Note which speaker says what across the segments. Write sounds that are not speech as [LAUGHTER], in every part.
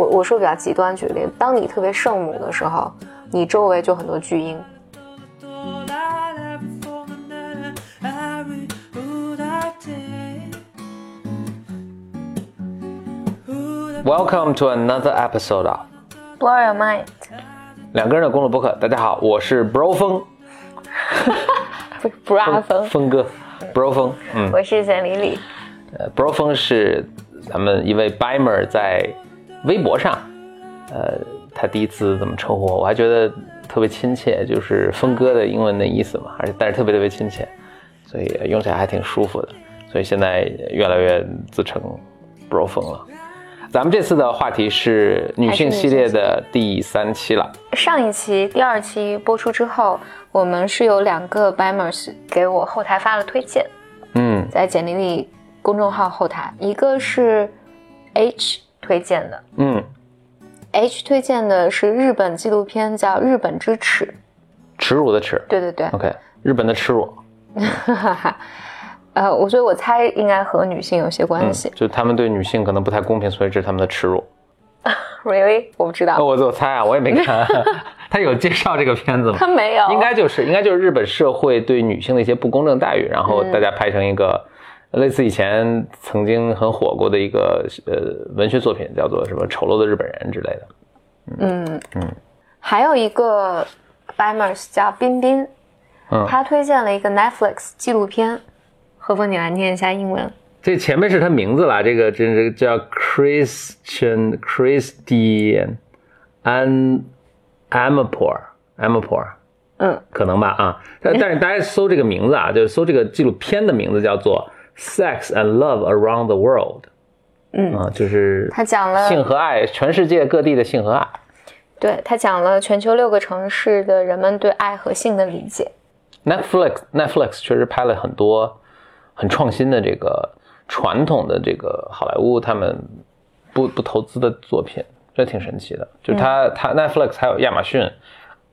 Speaker 1: 我我说比较极端举例，当你特别圣母的时候，你周围就很多巨婴。
Speaker 2: Welcome to another episode of
Speaker 1: Blow your mind，
Speaker 2: 两个人的公路博客。大家好，我是 Bro 峰，[LAUGHS]
Speaker 1: 不是不阿峰，
Speaker 2: 峰哥，Bro 峰，嗯，
Speaker 1: 我是简丽丽。
Speaker 2: 呃，Bro 峰是咱们一位 Bimer 在微博上，呃，他第一次怎么称呼我，我还觉得特别亲切，就是峰哥的英文的意思嘛，而且但是特别特别亲切，所以用起来还挺舒服的，所以现在越来越自称 Bro 峰了。咱们这次的话题是女性系列的第三期了。
Speaker 1: 上一期、第二期播出之后，我们是有两个 Bimers 给我后台发了推荐，
Speaker 2: 嗯
Speaker 1: 在简历里公众号后台，一个是 H 推荐的
Speaker 2: 嗯
Speaker 1: ，，H 推荐的是日本纪录片叫《日本之耻》，
Speaker 2: 耻辱的耻。
Speaker 1: 对对对
Speaker 2: ，OK，日本的耻辱，
Speaker 1: 哈哈哈。呃，我所以我猜应该和女性有些关
Speaker 2: 嗯
Speaker 1: 系。，
Speaker 2: 就他们对女性可能不太公平，所以这是他们的耻辱。[LAUGHS]
Speaker 1: Really？我不知道，
Speaker 2: 哦，我我猜啊，我也没看，[LAUGHS] 他有介绍这个片子吗？
Speaker 1: 他没有，
Speaker 2: 应该就是应该就是日本社会对女性的一些不公正待遇，然后大家拍成一个、类似以前曾经很火过的一个呃文学作品，叫做什么《丑陋的日本人》之类的。
Speaker 1: 嗯嗯，还有一个 Bimers 叫彬彬，
Speaker 2: 嗯。
Speaker 1: 他推荐了一个 Netflix 纪录片，何峰，你来念一下英文。
Speaker 2: 这前面是他名字啦，这个这这个叫 Christian Christian An Ampor Ampor，
Speaker 1: 嗯，
Speaker 2: 可能吧啊，但但是大家搜这个名字啊，就是搜这个纪录片的名字叫做《Sex and Love Around the World》，
Speaker 1: 嗯
Speaker 2: 啊，就是
Speaker 1: 他讲了
Speaker 2: 性和爱，全世界各地的性和爱。
Speaker 1: 对他讲了全球六个城市的人们对爱和性的理解。
Speaker 2: Netflix Netflix 确实拍了很多很创新的这个传统的这个好莱坞他们不不投资的作品，这挺神奇的。就他他 Netflix 还有亚马逊，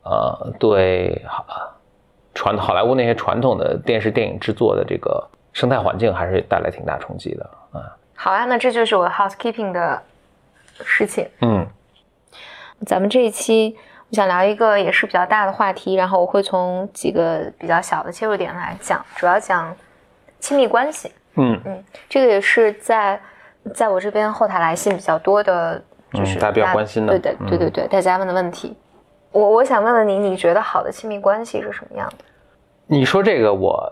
Speaker 2: 呃，对好传好莱坞那些传统的电视电影制作的这个生态环境还是带来挺大冲击的啊。
Speaker 1: 好啊，那这就是我 housekeeping 的事情。
Speaker 2: 嗯
Speaker 1: 咱们这一期我想聊一个也是比较大的话题，然后我会从几个比较小的切入点来讲，主要讲亲密关系。
Speaker 2: 嗯
Speaker 1: 嗯，这个也是在在我这边后台来信比较多的，就是
Speaker 2: 嗯大家比较关心的
Speaker 1: 对对对对对，大家问的问题。我我想问问你，你觉得好的亲密关系是什么样的？
Speaker 2: 你说这个我，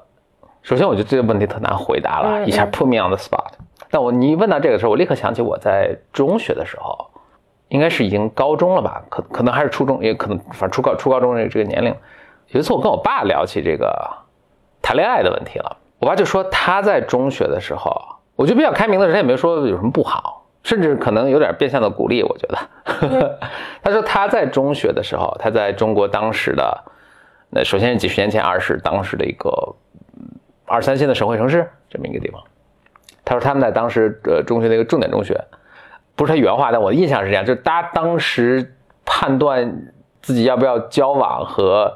Speaker 2: 首先我觉得这个问题特难回答了，
Speaker 1: 嗯
Speaker 2: 一下 put me on the spot。但我你一问到这个时候，我立刻想起我在中学的时候，应该是已经高中了吧，可可能还是初中，也可能反正初高初高中这个这个年龄。有一次我跟我爸聊起这个谈恋爱的问题了，我爸就说他在中学的时候，我觉得比较开明的人，他也没说有什么不好，甚至可能有点变相的鼓励。我觉得，他说他在中学的时候，他在中国当时的那首先是几十年前，二是当时的一个嗯二三线的省会城市这么一个地方。他说他们在当时呃中学的一个重点中学，不是他原话，但我的印象是这样，就是大家当时判断自己要不要交往和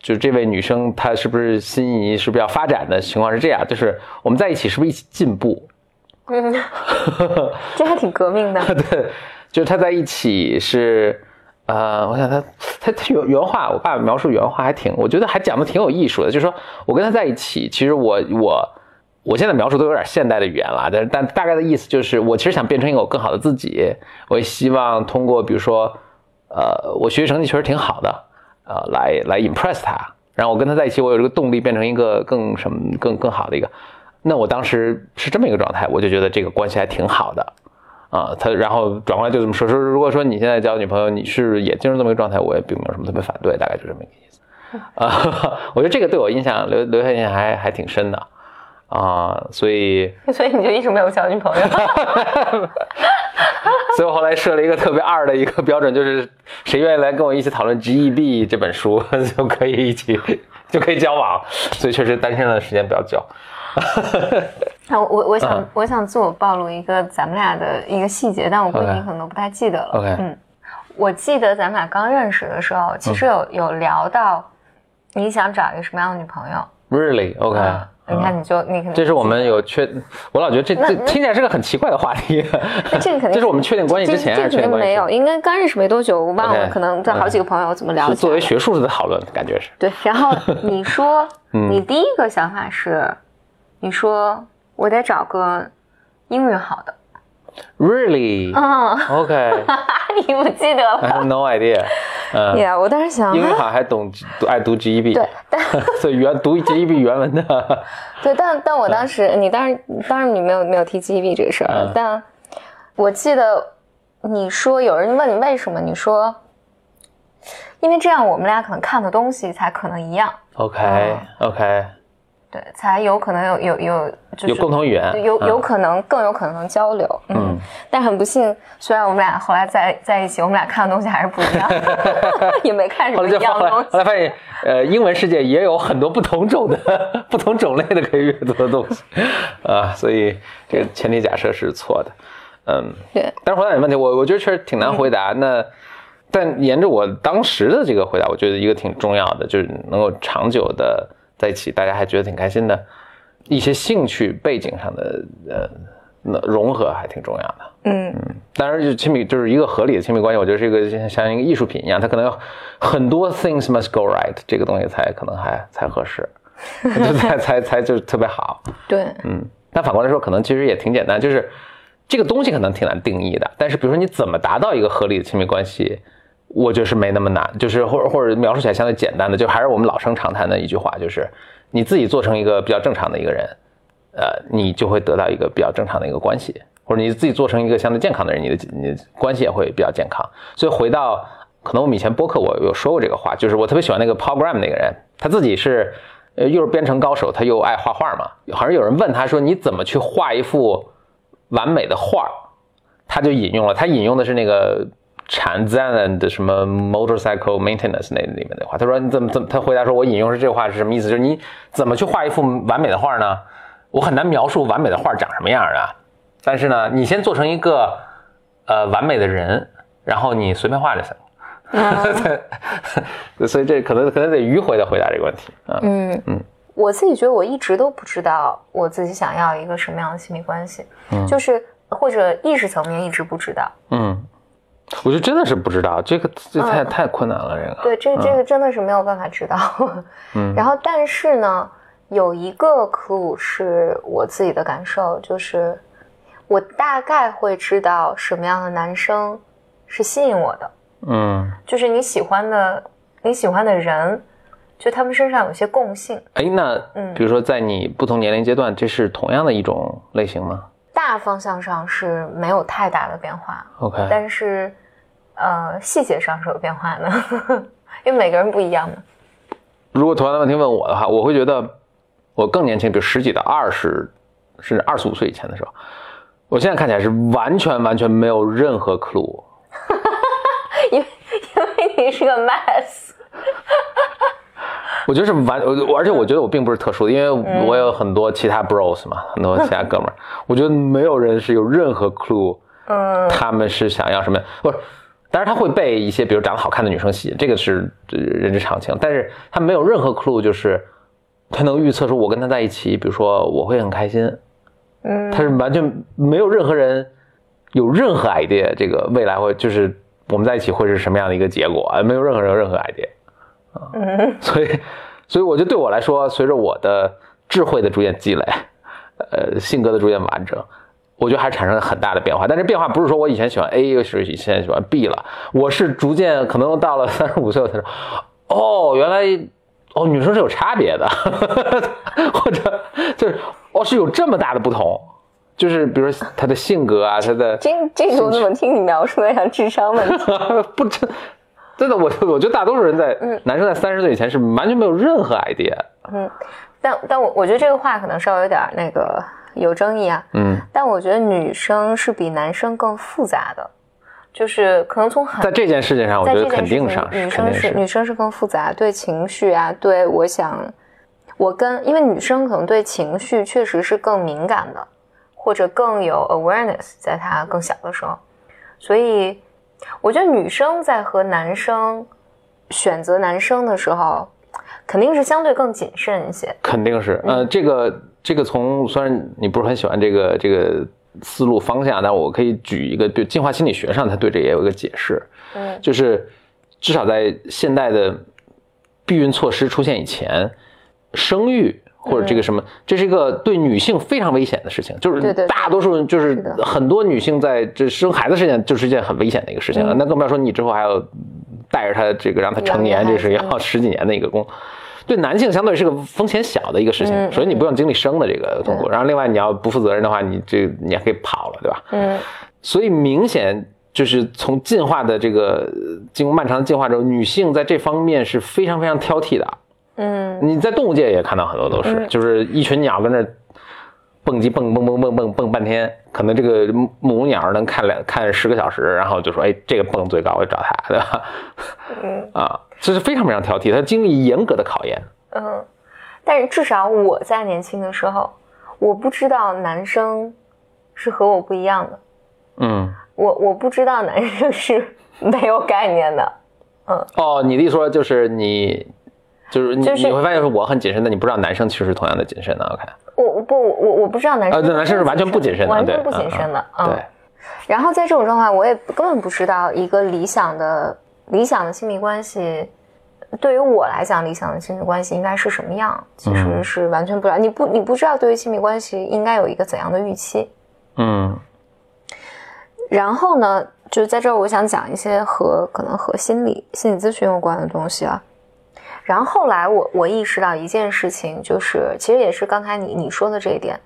Speaker 2: 就这位女生她是不是心仪，是不是要发展的情况是这样，就是我们在一起是不是一起进步？
Speaker 1: 嗯，[LAUGHS] 这还挺革命的。[LAUGHS]
Speaker 2: 对，就是他在一起是，呃，我想他他他原原话，我爸爸描述原话还挺，我觉得还讲的挺有艺术的。就是说我跟他在一起，其实我我我现在描述都有点现代的语言了，但是但大概的意思就是，我其实想变成一个我更好的自己，我也希望通过比如说，呃，我学习成绩确实挺好的，呃，来来 impress 他，然后我跟他在一起，我有这个动力变成一个更什么更更好的一个。那我当时是这么一个状态，我就觉得这个关系还挺好的。啊，他然后转过来就这么说说，如果说你现在交女朋友，你是也进入这么一个状态，我也并没有什么特别反对，大概就这么一个意思。啊，[LAUGHS] 我觉得这个对我印象留留下印象还还挺深的啊，所以 [LAUGHS]
Speaker 1: 所以你就一直没有交女朋友？[LAUGHS]
Speaker 2: 所以我后来设了一个特别二的一个标准，就是谁愿意来跟我一起讨论《G.E.B》这本书，就可以一起就可以交往。所以确实单身的时间比较久。
Speaker 1: 啊，我我想、
Speaker 2: 嗯
Speaker 1: 我想自我暴露一个咱们俩的一个细节，但我估计你可能都不太记得了。
Speaker 2: OK
Speaker 1: 嗯，我记得咱们俩刚认识的时候，其实有、有聊到你想找一个什么样的女朋友。
Speaker 2: Really? OK，、
Speaker 1: 啊你看你就你可能
Speaker 2: 这是我们有确，我老觉得这这听起来是个很奇怪的话题。
Speaker 1: 那这个肯定 [LAUGHS]
Speaker 2: 这是我们确定关系之前还
Speaker 1: 这肯定没有，应该刚认识没多久，我忘了可能在好几个朋友怎么聊的
Speaker 2: 作为学术的讨论，感觉是。
Speaker 1: 对，然后你说，[LAUGHS]
Speaker 2: 嗯
Speaker 1: 你第一个想法是，你说我得找个英语好的
Speaker 2: ，Really?
Speaker 1: 嗯
Speaker 2: ，OK. [LAUGHS]
Speaker 1: 你不记得
Speaker 2: I
Speaker 1: 了
Speaker 2: have no idea. 嗯
Speaker 1: ，？Yeah，我当时想，啊
Speaker 2: 英语好还懂读爱读 GEB，
Speaker 1: 对，但 [LAUGHS]
Speaker 2: 所以原读 GEB 原文的。[LAUGHS]
Speaker 1: 对，但但我当时，你当然当然你没有没有提 GEB 这个事儿，
Speaker 2: 嗯
Speaker 1: 但我记得你说有人问你为什么，你说，因为这样我们俩可能看的东西才可能一样
Speaker 2: ，OK OK，
Speaker 1: 对，才有可能有有有就是
Speaker 2: 有共同语言，
Speaker 1: 有有
Speaker 2: 嗯
Speaker 1: 可能更有可能交流，嗯，
Speaker 2: 嗯
Speaker 1: 但很不幸，虽然我们俩后来在在一起，我们俩看的东西还是不一样，[LAUGHS] 也没看什么一样的东西
Speaker 2: 后。来发现，呃，英文世界也有很多不同种的、不同种类的可以阅读的东西，啊，所以这个前提假设是错的，嗯，
Speaker 1: 对，
Speaker 2: 但是回答你问题，我我觉得确实挺难回答。那但沿着我当时的这个回答，我觉得一个挺重要的，就是能够长久的在一起，大家还觉得挺开心的，一些兴趣背景上的呃那融合还挺重要的。
Speaker 1: 嗯
Speaker 2: 当然，就是亲密，就是一个合理的亲密关系，我觉得是一个像像一个艺术品一样，它可能有很多 things must go right，这个东西才可能还才合适，[LAUGHS] 就才才才就是特别好。
Speaker 1: 对，
Speaker 2: 嗯，但反过来说，可能其实也挺简单，就是这个东西可能挺难定义的。但是比如说你怎么达到一个合理的亲密关系，我觉得是没那么难，就是或者或者描述起来相对简单的，就还是我们老生常谈的一句话，就是你自己做成一个比较正常的一个人，呃，你就会得到一个比较正常的一个关系，或者你自己做成一个相对健康的人，你的你的关系也会比较健康。所以回到可能我们以前播客我有说过这个话，就是我特别喜欢那个 Paul Graham 那个人，他自己是呃又是编程高手，他又爱画画嘛。好像有人问他说你怎么去画一幅完美的画，他就引用了他引用的是那个。产 Zen 的什么 motorcycle maintenance 那里面的话，他说你怎么怎么？他回答说，我引用是这个话是什么意思？就是你怎么去画一幅完美的画呢？我很难描述完美的画长什么样啊。但是呢，你先做成一个呃完美的人，然后你随便画就行。对，[LAUGHS] 所以这可能可能得迂回的回答这个问题啊。
Speaker 1: 嗯
Speaker 2: 嗯，
Speaker 1: 我自己觉得我一直都不知道我自己想要一个什么样的亲密关系，
Speaker 2: 嗯
Speaker 1: 就是或者意识层面一直不知道。
Speaker 2: 嗯，我就真的是不知道，这个这太、
Speaker 1: 嗯
Speaker 2: 太困难了，这个。
Speaker 1: 对，这这个真的是没有办法知道。
Speaker 2: 嗯 [LAUGHS]
Speaker 1: 然后，但是呢，有一个 clue 是我自己的感受，就是我大概会知道什么样的男生是吸引我的，
Speaker 2: 嗯，
Speaker 1: 就是你喜欢的你喜欢的人，就他们身上有些共性。
Speaker 2: 哎，那
Speaker 1: 嗯
Speaker 2: 比如说在你不同年龄阶段，这是同样的一种类型吗
Speaker 1: 大方向上是没有太大的变化
Speaker 2: ，？OK，
Speaker 1: 但是呃细节上是有变化的，[LAUGHS] 因为每个人不一样嘛。
Speaker 2: 如果同样的问题问我的话，我会觉得我更年轻，比如十几到二十，甚至二十五岁以前的时候，我现在看起来是完全完全没有任何 clue。[LAUGHS]
Speaker 1: 因为因为你是个 mess，[LAUGHS]
Speaker 2: 我觉得是完，而且我觉得我并不是特殊的，因为我有很多其他 bros 嘛，很多其他哥们儿，我觉得没有人是有任何 clue，
Speaker 1: 嗯
Speaker 2: 他们是想要什么，不是。当然他会被一些比如长得好看的女生吸引，这个是呃人之常情。但是他没有任何 clue，就是他能预测出我跟他在一起，比如说我会很开心，
Speaker 1: 嗯
Speaker 2: 他是完全没有任何人有任何 idea，这个未来会就是我们在一起会是什么样的一个结果啊？没有任何人有任何 idea 啊，
Speaker 1: 嗯
Speaker 2: 所以所以我觉得对我来说，随着我的智慧的逐渐积累，呃，性格的逐渐完整。我觉得还产生了很大的变化，但是变化不是说我以前喜欢 A，又是现在喜欢 B 了，我是逐渐可能到了三十五岁我才说，哦，原来哦女生是有差别的，[LAUGHS] 或者就是哦是有这么大的不同，就是比如说她的性格啊，她的
Speaker 1: 这这个我怎么听你描述的像智商问题？[LAUGHS]
Speaker 2: 不真真的我我觉得大多数人在、男生在三十岁以前是完全没有任何 idea，
Speaker 1: 嗯，但但我我觉得这个话可能稍微有点那个有争议啊。
Speaker 2: 嗯，
Speaker 1: 但我觉得女生是比男生更复杂的，就是可能从很
Speaker 2: 在这件事情上，我觉得肯定上
Speaker 1: 女生
Speaker 2: 是
Speaker 1: 是女生是更复杂，对情绪啊，对我想，我跟因为女生可能对情绪确实是更敏感的，或者更有 awareness，在她更小的时候，所以我觉得女生在和男生选择男生的时候，肯定是相对更谨慎一些。
Speaker 2: 肯定是，呃，这个这个从虽然你不是很喜欢这个这个思路方向，但我可以举一个对进化心理学上，它对这也有一个解释，
Speaker 1: 嗯。
Speaker 2: 就是至少在现代的避孕措施出现以前，生育或者这个什么，这是一个对女性非常危险的事情，就是大多数就是很多女性在这生孩子事件就是一件很危险的一个事情了，
Speaker 1: 嗯。
Speaker 2: 那更不要说你之后还要带着她这个让她成年，这是要十几年的一个工。对男性相对是个风险小的一个事情，
Speaker 1: 嗯
Speaker 2: 首先你不用经历生的这个痛苦，然后另外你要不负责任的话，你这你还可以跑了，对吧？
Speaker 1: 嗯
Speaker 2: 所以明显就是从进化的这个呃经过漫长的进化之后，女性在这方面是非常非常挑剔的。
Speaker 1: 嗯
Speaker 2: 你在动物界也看到很多都是，
Speaker 1: 嗯
Speaker 2: 就是一群鸟跟那儿蹦极蹦蹦蹦蹦蹦蹦半天，可能这个母母鸟能看两看十个小时，然后就说，哎，这个蹦最高，我就找它，对吧？
Speaker 1: 嗯 [LAUGHS]
Speaker 2: 啊，这是非常非常挑剔，他经历严格的考验。
Speaker 1: 嗯，但是至少我在年轻的时候，我不知道男生是和我不一样的，
Speaker 2: 嗯，
Speaker 1: 我我不知道男生是没有概念的。
Speaker 2: 嗯哦，你的意思说就是你。就是你
Speaker 1: 就是
Speaker 2: 你会发现我很谨慎，但你不知道男生其实是同样的谨慎的。OK，
Speaker 1: 我我不我我不知道男生
Speaker 2: 呃，男生是完全不谨慎的，
Speaker 1: 完全不谨慎的。嗯，
Speaker 2: 对，
Speaker 1: 然后在这种状况，我也根本不知道一个理想的理想的亲密关系，对于我来讲，理想的亲密关系应该是什么样，其实
Speaker 2: 嗯
Speaker 1: 是完全不知道。你不你不知道对于亲密关系应该有一个怎样的预期。
Speaker 2: 嗯
Speaker 1: 然后呢，就在这儿，我想讲一些和可能和心理心理咨询有关的东西啊。然后后来我我意识到一件事情，就是其实也是刚才你你说的这一点，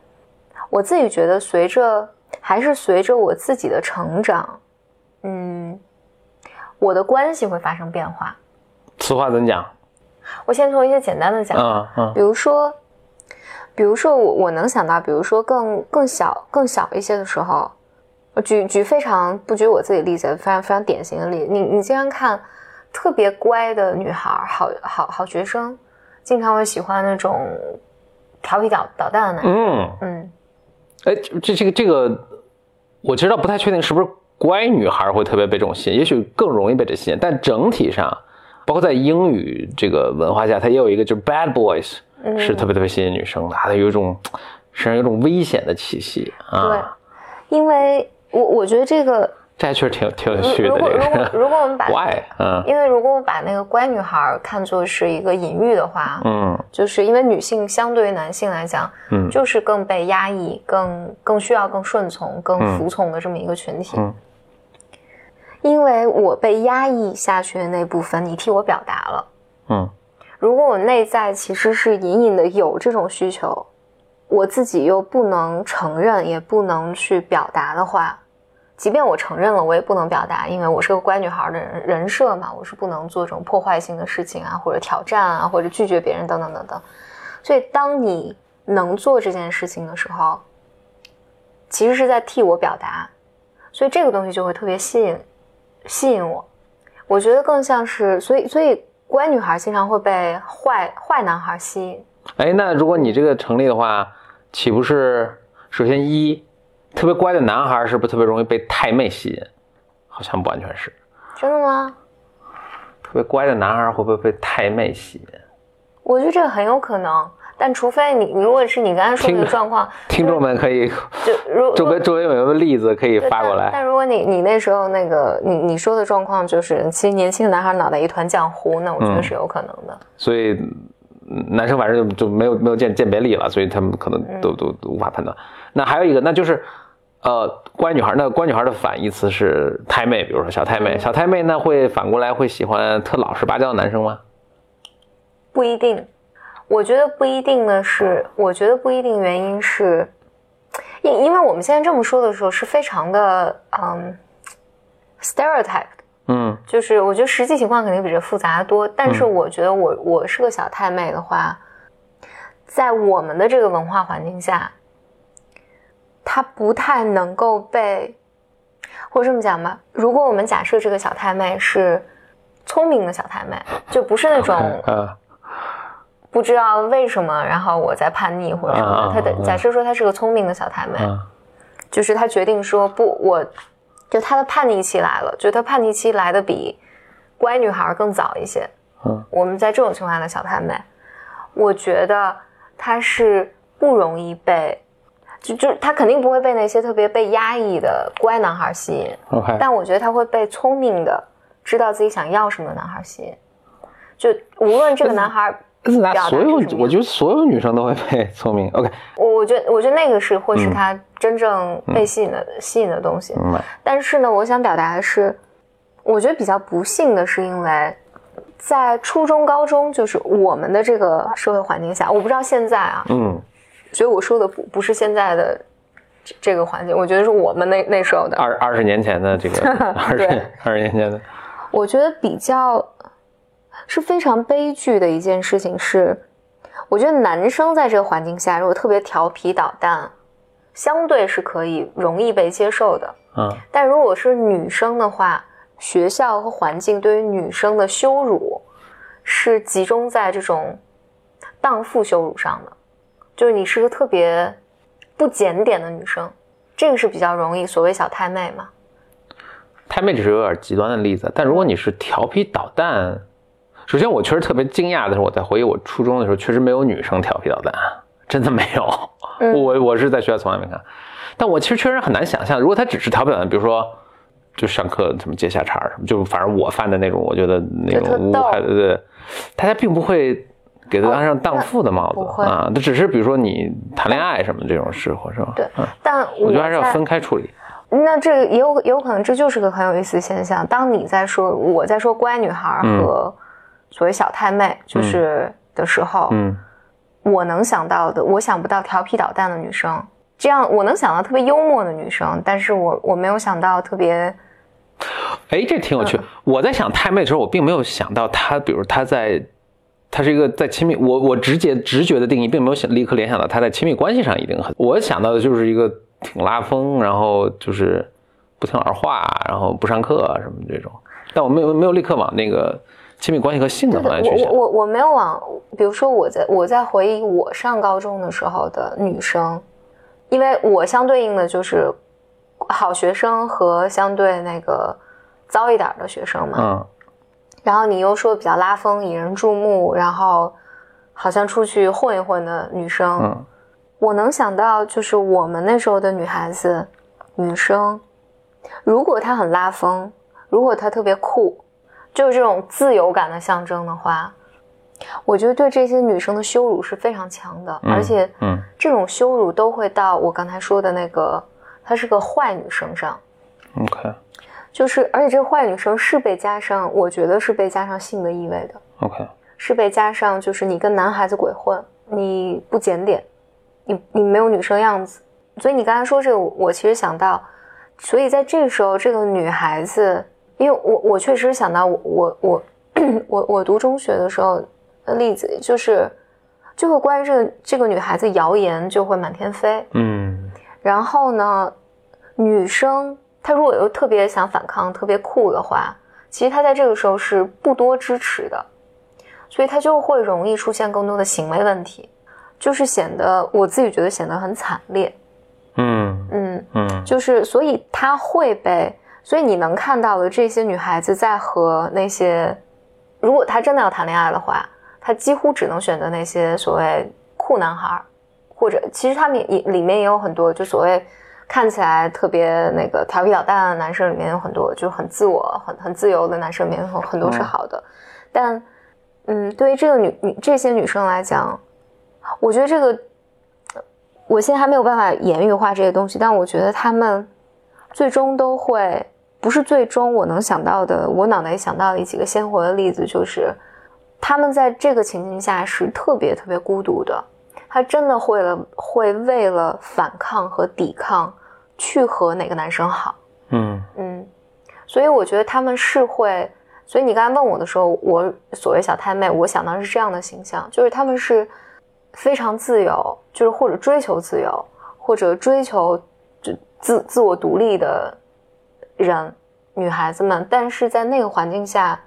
Speaker 1: 我自己觉得随着还是随着我自己的成长，嗯，我的关系会发生变化。
Speaker 2: 此话怎讲？
Speaker 1: 我先从一些简单的讲，
Speaker 2: 嗯嗯。
Speaker 1: 比如说，比如说我我能想到，比如说更更小更小一些的时候，我举举非常不举我自己例子，非常非常典型的例子，你你经常看特别乖的女孩儿，好好好学生，经常会喜欢那种调皮捣捣蛋的男生，
Speaker 2: 嗯，
Speaker 1: 嗯。
Speaker 2: 哎，这这个这个，我其实倒不太确定是不是乖女孩会特别被这种吸引，也许更容易被这吸引，但整体上，包括在英语这个文化下，它也有一个就是 bad boys
Speaker 1: 嗯，
Speaker 2: 是特别特别吸引女生的，它有一种身上有一种危险的气息啊。
Speaker 1: 对。
Speaker 2: 啊，，
Speaker 1: 因为我我觉得这个
Speaker 2: 这还确实挺挺有趣的
Speaker 1: 如果如果。如果我们把 [LAUGHS]
Speaker 2: Why？嗯。
Speaker 1: 因为如果我把那个乖女孩看作是一个隐喻的话，
Speaker 2: 嗯。
Speaker 1: 就是因为女性相对于男性来讲，
Speaker 2: 嗯。
Speaker 1: 就是更被压抑、更更需要更顺从、更服从的这么一个群体。
Speaker 2: 嗯
Speaker 1: 因为我被压抑下去的那部分，你替我表达了。
Speaker 2: 嗯
Speaker 1: 如果我内在其实是隐隐的有这种需求，我自己又不能承认，也不能去表达的话，即便我承认了，我也不能表达，因为我是个乖女孩的人人设嘛，我是不能做这种破坏性的事情啊，或者挑战啊，或者拒绝别人等等等等。所以，当你能做这件事情的时候，其实是在替我表达，所以这个东西就会特别吸引吸引我。我觉得更像是，所以所以乖女孩经常会被坏坏男孩吸引。
Speaker 2: 哎，那如果你这个成立的话，岂不是首先一特别乖的男孩是不是特别容易被太妹吸引？好像不完全是。
Speaker 1: 真的吗？
Speaker 2: 特别乖的男孩会不会被太妹吸引？
Speaker 1: 我觉得这个很有可能，但除非你，如果是你刚才说那个状况，
Speaker 2: 听众们可以
Speaker 1: 就 [LAUGHS] 如
Speaker 2: 周
Speaker 1: 如
Speaker 2: 围周围有没有例子可以发过来？
Speaker 1: 但但如果你你那时候那个你你说的状况就是，其实年轻的男孩脑袋一团浆糊，那我觉得
Speaker 2: 嗯
Speaker 1: 是有可能的。
Speaker 2: 所以嗯男生反正就就没有没有鉴鉴别力了，所以他们可能
Speaker 1: 嗯
Speaker 2: 都都都无法判断。那还有一个，那就是呃，乖女孩，那乖女孩的反义词是太妹，比如说小太妹，
Speaker 1: 嗯
Speaker 2: 小太妹那会反过来会喜欢特老实巴交的男生吗？
Speaker 1: 不一定，我觉得不一定的是，我觉得不一定原因是，因因为我们现在这么说的时候是非常的嗯 stereotype 的。
Speaker 2: 嗯。
Speaker 1: 就是我觉得实际情况肯定比这复杂的多，但是我觉得我我是个小太妹的话，在我们的这个文化环境下，她不太能够被，或者这么讲吧，如果我们假设这个小太妹是聪明的小太妹，就不是那种
Speaker 2: 啊
Speaker 1: 不知道为什么，然后我在叛逆或者什么的，他的假设说他是个聪明的小太妹，
Speaker 2: 啊
Speaker 1: 就是他决定说不，我就他的叛逆期来了，就他叛逆期来的比乖女孩更早一些。
Speaker 2: 嗯，
Speaker 1: 我们在这种情况下的小太妹，我觉得他是不容易被，就就他肯定不会被那些特别被压抑的乖男孩吸引。但我觉得他会被聪明的、知道自己想要什么的男孩吸引。就无论这个男孩，
Speaker 2: 那所有，我觉得所有女生都会被 [LAUGHS] 聪明。OK，
Speaker 1: 我我觉得我觉得那个是会是他真正被吸引的吸引的东西。但是呢，我想表达的是，我觉得比较不幸的是，因为在初中、高中，就是我们的这个社会环境下，我不知道现在啊，嗯，所以我说的不不是现在的这个环境，我觉得是我们那那时候的
Speaker 2: 二二十年前的这个 [LAUGHS] 二十二十年前的，
Speaker 1: 我觉得比较。是非常悲剧的一件事情。是，我觉得男生在这个环境下，如果特别调皮捣蛋，相对是可以容易被接受的。嗯，但如果是女生的话，学校和环境对于女生的羞辱，是集中在这种荡妇羞辱上的，就是你是个特别不检点的女生，这个是比较容易，所谓小太妹嘛。
Speaker 2: 太妹只是有点极端的例子，但如果你是调皮捣蛋。首先，我确实特别惊讶的是，我在回忆我初中的时候，确实没有女生调皮捣蛋，[LAUGHS] 真的没有。我我是在学校从来没看，但我其实确实很难想象，如果他只是调皮捣蛋，比如说就上课什么接下茬什么，就反正我犯的那种，我觉得那种无害的，对，大家并不会给他安上荡妇的帽子啊。他只是比如说你谈恋爱什么这种事，或是吧？
Speaker 1: 对，但
Speaker 2: 我觉得还是要分开处理。
Speaker 1: 那这也有也有可能，这就是个很有意思的现象。当你在说我在说乖女孩和所谓小太妹就是的时候，嗯，我能想到的，我想不到调皮捣蛋的女生，这样我能想到特别幽默的女生，但是我我没有想到特别，
Speaker 2: 哎，这挺有趣。我在想太妹的时候，我并没有想到她，比如她在，她是一个在亲密，我我直接直觉的定义，并没有想立刻联想到她在亲密关系上一定很，我想到的就是一个挺拉风，然后就是不听儿话，然后不上课什么这种，但我没有没有立刻往那个。亲密关系和性的方面去
Speaker 1: 想。我我我没有往，比如说我在我在回忆我上高中的时候的女生，因为我相对应的就是好学生和相对那个糟一点的学生嘛。嗯。然后你又说比较拉风、引人注目，然后好像出去混一混的女生。嗯。我能想到就是我们那时候的女孩子、女生，如果她很拉风，如果她特别酷。就是这种自由感的象征的话，我觉得对这些女生的羞辱是非常强的，而且，嗯，这种羞辱都会到我刚才说的那个，她是个坏女生上。
Speaker 2: OK，
Speaker 1: 就是，而且这个坏女生是被加上，我觉得是被加上性的意味的。
Speaker 2: OK，
Speaker 1: 是被加上，就是你跟男孩子鬼混，你不检点，你你没有女生样子。所以你刚才说这个，我其实想到，所以在这个时候，这个女孩子。因为我我确实想到我我我我我读中学的时候的例子，就是就会关于这个这个女孩子谣言就会满天飞，嗯，然后呢，女生她如果又特别想反抗、特别酷的话，其实她在这个时候是不多支持的，所以她就会容易出现更多的行为问题，就是显得我自己觉得显得很惨烈，嗯。嗯嗯，就是所以她会被。所以你能看到的这些女孩子在和那些，如果她真的要谈恋爱的话，她几乎只能选择那些所谓酷男孩，或者其实他们也里面也有很多就所谓看起来特别那个调皮捣蛋的男生，里面有很多就很自我、很很自由的男生，里面有很多是好的。但，嗯，对于这个女女这些女生来讲，我觉得这个，我现在还没有办法言语化这些东西，但我觉得他们最终都会。不是最终我能想到的，我脑袋里想到的几个鲜活的例子，就是他们在这个情境下是特别特别孤独的，他真的会了会为了反抗和抵抗去和哪个男生好，嗯嗯，所以我觉得他们是会，所以你刚才问我的时候，我所谓小太妹，我想到是这样的形象，就是他们是非常自由，就是或者追求自由，或者追求就自自我独立的。人，女孩子们，但是在那个环境下，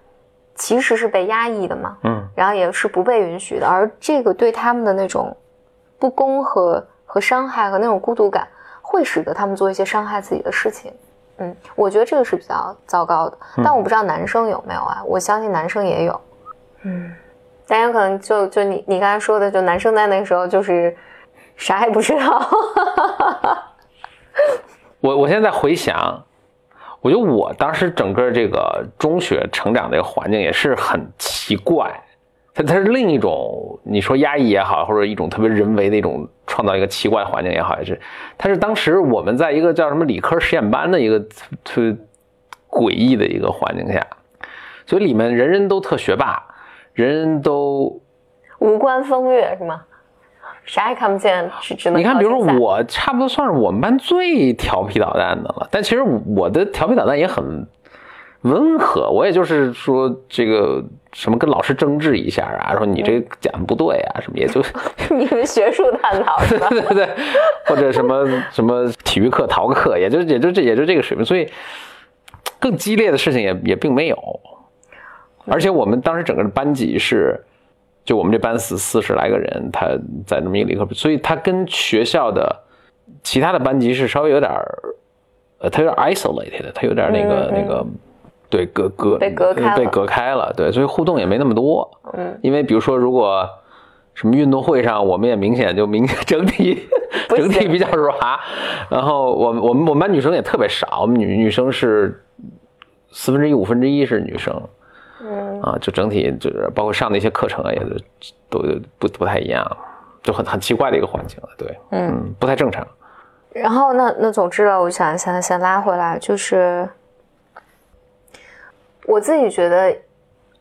Speaker 1: 其实是被压抑的嘛，嗯，然后也是不被允许的，而这个对他们的那种不公和和伤害和那种孤独感，会使得他们做一些伤害自己的事情，嗯，我觉得这个是比较糟糕的，但我不知道男生有没有啊，我相信男生也有，嗯，但有可能就就你你刚才说的，就男生在那个时候就是啥也不知道。[LAUGHS]
Speaker 2: 我我现在回想，我觉得我当时整个这个中学成长的一个环境也是很奇怪，它它是另一种你说压抑也好，或者一种特别人为的一种创造一个奇怪环境也好，也是它是当时我们在一个叫什么理科实验班的一个特别诡异的一个环境下，所以里面人人都特学霸，人人都
Speaker 1: 无关风月是吗？啥也看不见，是只能
Speaker 2: 你看，比如说我差不多算是我们班最调皮捣蛋的了，但其实我的调皮捣蛋也很温和，我也就是说这个什么跟老师争执一下啊，说你这讲的不对啊，什么也就 [LAUGHS]
Speaker 1: 你们学术探讨是吧？[LAUGHS]
Speaker 2: 对对对，或者什么什么体育课逃课，也就也就这也就这个水平，所以更激烈的事情也也并没有，而且我们当时整个的班级是。就我们这班四四十来个人，他在那么一个理科，所以他跟学校的其他的班级是稍微有点儿，呃，他有点 isolated，他有点那个、那个，对，隔隔
Speaker 1: 被隔开了。
Speaker 2: 被隔开了，对，所以互动也没那么多。
Speaker 1: 嗯，
Speaker 2: 因为比如说，如果什么运动会上，我们也明显就明整体整体比较软，然后我们我们我们班女生也特别少，我们女女生是四分之一五分之一是女生。
Speaker 1: 嗯
Speaker 2: 啊，就整体就是包括上的一些课程啊，也都都不不太一样，就很很奇怪的一个环境了，对，
Speaker 1: 嗯，
Speaker 2: 不太正常。
Speaker 1: 然后那那总之了，我想想先拉回来，就是我自己觉得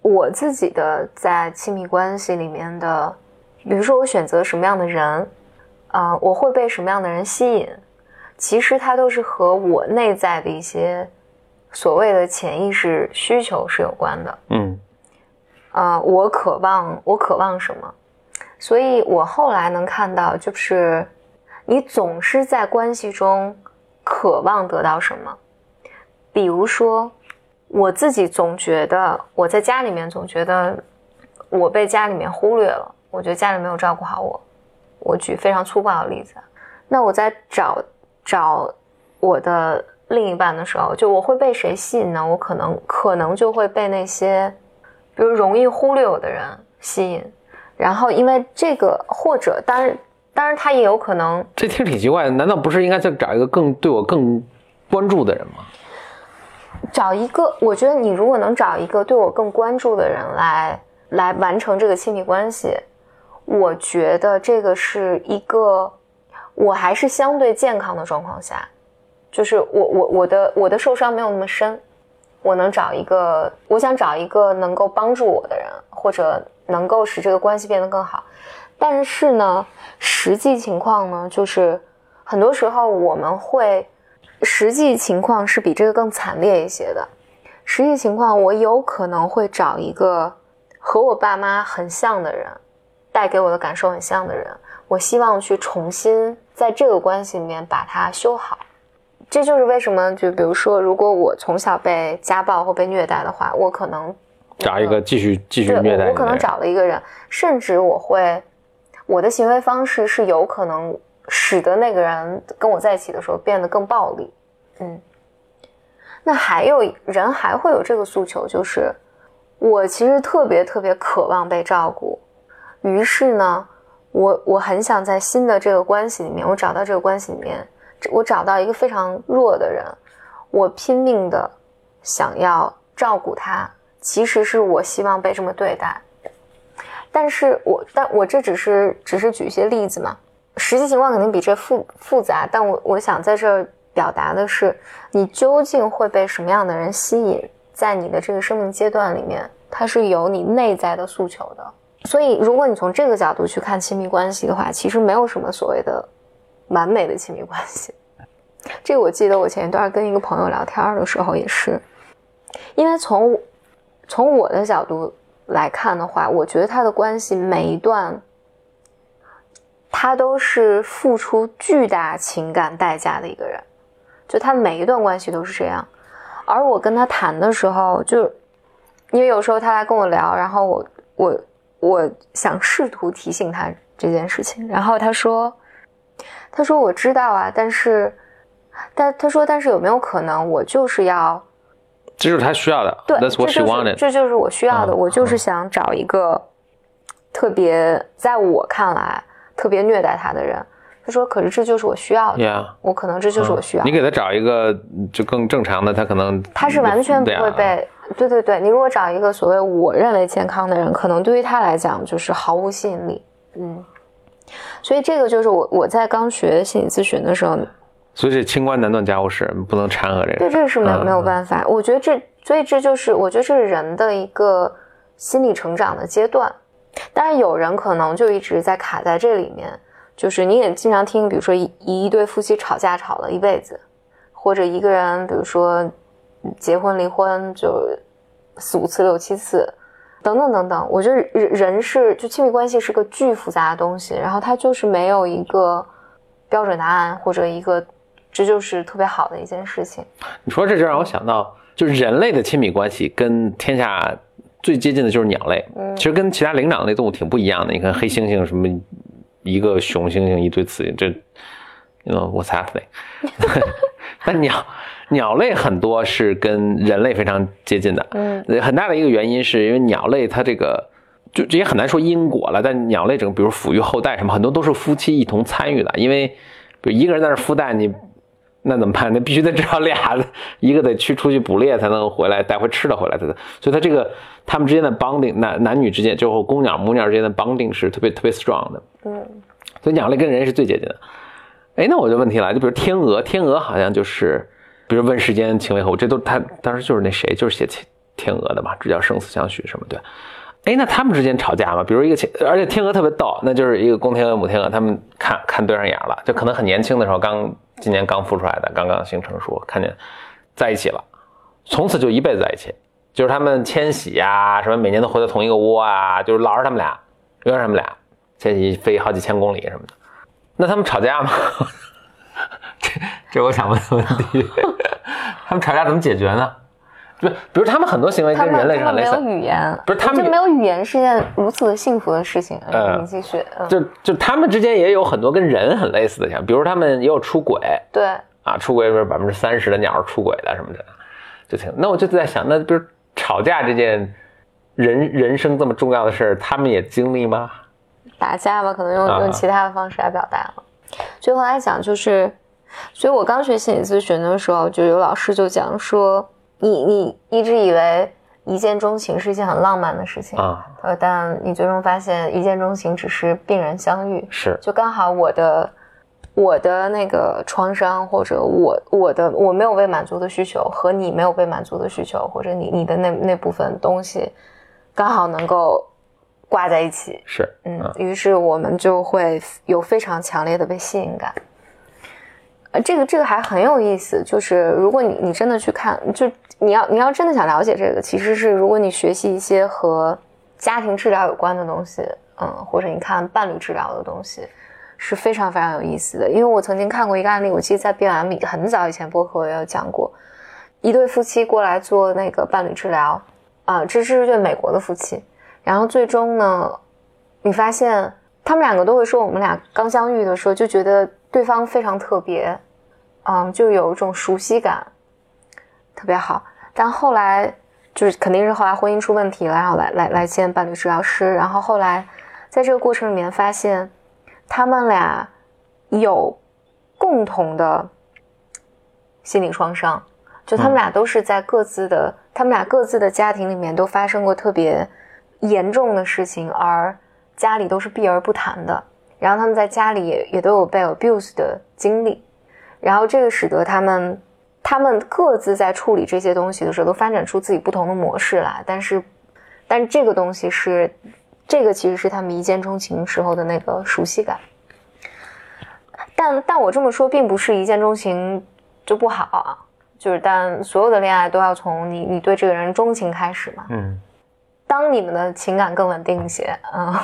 Speaker 1: 我自己的在亲密关系里面的，比如说我选择什么样的人，啊、我会被什么样的人吸引，其实它都是和我内在的一些所谓的潜意识需求是有关的。
Speaker 2: 嗯
Speaker 1: 啊、我渴望，我渴望什么？所以我后来能看到，就是你总是在关系中渴望得到什么。比如说，我自己总觉得我在家里面总觉得我被家里面忽略了，我觉得家里没有照顾好我。我举非常粗暴的例子，那我在找找我的另一半的时候，就我会被谁吸引呢？我可能可能就会被那些。比如容易忽略我的人吸引，然后因为这个或者当然当然他也有可能
Speaker 2: 这听着挺奇怪的，难道不是应该再找一个更对我更关注的人吗？
Speaker 1: 找一个，我觉得你如果能找一个对我更关注的人来来完成这个亲密关系，我觉得这个是一个我还是相对健康的状况下，就是我我我的我的受伤没有那么深，我能找一个，我想找一个能够帮助我的人，或者能够使这个关系变得更好。但是呢，实际情况呢，就是很多时候我们会，实际情况是比这个更惨烈一些的。实际情况，我有可能会找一个和我爸妈很像的人，带给我的感受很像的人，我希望去重新在这个关系里面把它修好。这就是为什么，就比如说，如果我从小被家暴或被虐待的话，我可能
Speaker 2: 找一个继续继续虐待
Speaker 1: 我，我可能找了一个人，甚至我会，我的行为方式是有可能使得那个人跟我在一起的时候变得更暴力。嗯，那还有人还会有这个诉求，就是我其实特别特别渴望被照顾，于是呢，我我很想在新的这个关系里面，我找到这个关系里面，我找到一个非常弱的人，我拼命的想要照顾他，其实是我希望被这么对待。但是我，但我这只是只是举一些例子嘛，实际情况肯定比这复复杂。但我我想在这表达的是，你究竟会被什么样的人吸引，在你的这个生命阶段里面，它是有你内在的诉求的。所以，如果你从这个角度去看亲密关系的话，其实没有什么所谓的完美的亲密关系。这个我记得我前一段跟一个朋友聊天的时候也是，因为从从我的角度来看的话，我觉得他的关系每一段，他都是付出巨大情感代价的一个人，就他每一段关系都是这样。而我跟他谈的时候，就因为有时候他来跟我聊，然后我我我想试图提醒他这件事情，然后他说，他说我知道啊，但是，但他说，但是有没有可能我就是要
Speaker 2: 这就是他需要的
Speaker 1: 对
Speaker 2: ，，That's what
Speaker 1: 这就是。这就是我需要的，
Speaker 2: 嗯
Speaker 1: 我就是想找一个特别在我看来特别虐待他的人，他说：“可是这就是我需要的
Speaker 2: Yeah，
Speaker 1: 我可能这就是我需要的。
Speaker 2: 你给他找一个就更正常的，他可能
Speaker 1: 他是完全不会被，对对对，你如果找一个所谓我认为健康的人，可能对于他来讲就是毫无吸引力。嗯，所以这个就是我我在刚学心理咨询的时候，
Speaker 2: 所以这清官难断家务事，不能掺和这个。
Speaker 1: 对，这个是没有
Speaker 2: 嗯
Speaker 1: 没有办法。我觉得这，所以这就是我觉得这是人的一个心理成长的阶段。但是，有人可能就一直在卡在这里面，就是你也经常听，比如说一一对夫妻吵架吵了一辈子，或者一个人，比如说结婚离婚就四五次六七次，等等等等。我觉得人人是就亲密关系是个巨复杂的东西，然后它就是没有一个标准答案或者一个，这就是特别好的一件事情。
Speaker 2: 你说这就让我想到，就是人类的亲密关系跟天下最接近的就是鸟类，
Speaker 1: 嗯
Speaker 2: 其实跟其他灵长类动物挺不一样的。你看黑猩猩什么，一个雄猩猩一堆雌猩，这，you know what's happening？但鸟鸟类很多是跟人类非常接近的，
Speaker 1: 嗯，
Speaker 2: 很大的一个原因是因为鸟类它这个。就这也很难说因果了，但鸟类整个，比如抚育后代什么，很多都是夫妻一同参与的。因为，比如一个人在那儿孵蛋，你那怎么办？那必须得至少俩，一个得去出去捕猎才能回来带回吃的回来，对的。所以它这个他们之间的 bonding，男男女之间，就是公鸟母鸟之间的 bonding 是特别特别 strong 的。
Speaker 1: 嗯，
Speaker 2: 所以鸟类跟人是最接近的。哎，那我就问题了，就比如天鹅，天鹅好像就是，比如问世间情为何物，这都他当时就是那谁，就是写天天鹅的嘛，这叫生死相许什么对。哎，那他们之间吵架吗？比如一个天，而且天鹅特别逗，那就是一个公天鹅、母天鹅，他们看看对上眼了，就可能很年轻的时候，刚今年刚孵出来的，刚刚性成熟，看见在一起了，从此就一辈子在一起，就是他们迁徙呀、什么每年都回到同一个窝啊，就是老是他们俩，永远他们俩，迁徙飞好几千公里什么的。那他们吵架吗？这这我想问的问题，[LAUGHS] 他们吵架怎么解决呢？不，比如他们很多行为跟人类是
Speaker 1: 他们没有
Speaker 2: 很类似，
Speaker 1: 语言，
Speaker 2: 不是他们
Speaker 1: 就没有语言是件如此的幸福的事情。
Speaker 2: 嗯
Speaker 1: 你继续，嗯，
Speaker 2: 就就他们之间也有很多跟人很类似的像，比如他们也有出轨
Speaker 1: 对，
Speaker 2: 啊，出轨是百分之三十的鸟是出轨的什么的，就挺。那我就在想，那比如吵架这件人人生这么重要的事儿，他们也经历吗？
Speaker 1: 打架吧，可能用
Speaker 2: 啊
Speaker 1: 用其他的方式来表达了。所以后来讲就是，所以我刚学心理咨询的时候，就有老师就讲说，你你一直以为一见钟情是一件很浪漫的事情，
Speaker 2: 啊，
Speaker 1: 呃，但你最终发现一见钟情只是病人相遇，
Speaker 2: 是。
Speaker 1: 就刚好我的我的那个创伤，或者我我的我没有被满足的需求和你没有被满足的需求，或者你你的那那部分东西，刚好能够挂在一起，
Speaker 2: 是，
Speaker 1: 嗯，于是我们就会有非常强烈的被吸引感。呃，这个这个还很有意思，就是如果你你真的去看，就你要你要真的想了解这个，其实是如果你学习一些和家庭治疗有关的东西，嗯，或者你看伴侣治疗的东西，是非常非常有意思的。因为我曾经看过一个案例，我记得在 BM 里很早以前播客也有讲过，一对夫妻过来做那个伴侣治疗，啊、这是一对美国的夫妻，然后最终呢，你发现他们两个都会说，我们俩刚相遇的时候就觉得对方非常特别，嗯，就有一种熟悉感，特别好。但后来就是肯定是后来婚姻出问题了，然后来来来见伴侣治疗师，然后后来在这个过程里面发现，他们俩有共同的心理创伤，就他们俩都是在各自的，他们俩各自的家庭里面都发生过特别严重的事情，而家里都是避而不谈的。然后他们在家里也也都有被 abuse 的经历，然后这个使得他们他们各自在处理这些东西的时候，都发展出自己不同的模式来。但是，但是这个东西是，这个其实是他们一见钟情时候的那个熟悉感。但但我这么说，并不是一见钟情就不好啊，就是但所有的恋爱都要从你你对这个人钟情开始嘛。
Speaker 2: 嗯，
Speaker 1: 当你们的情感更稳定一些，嗯，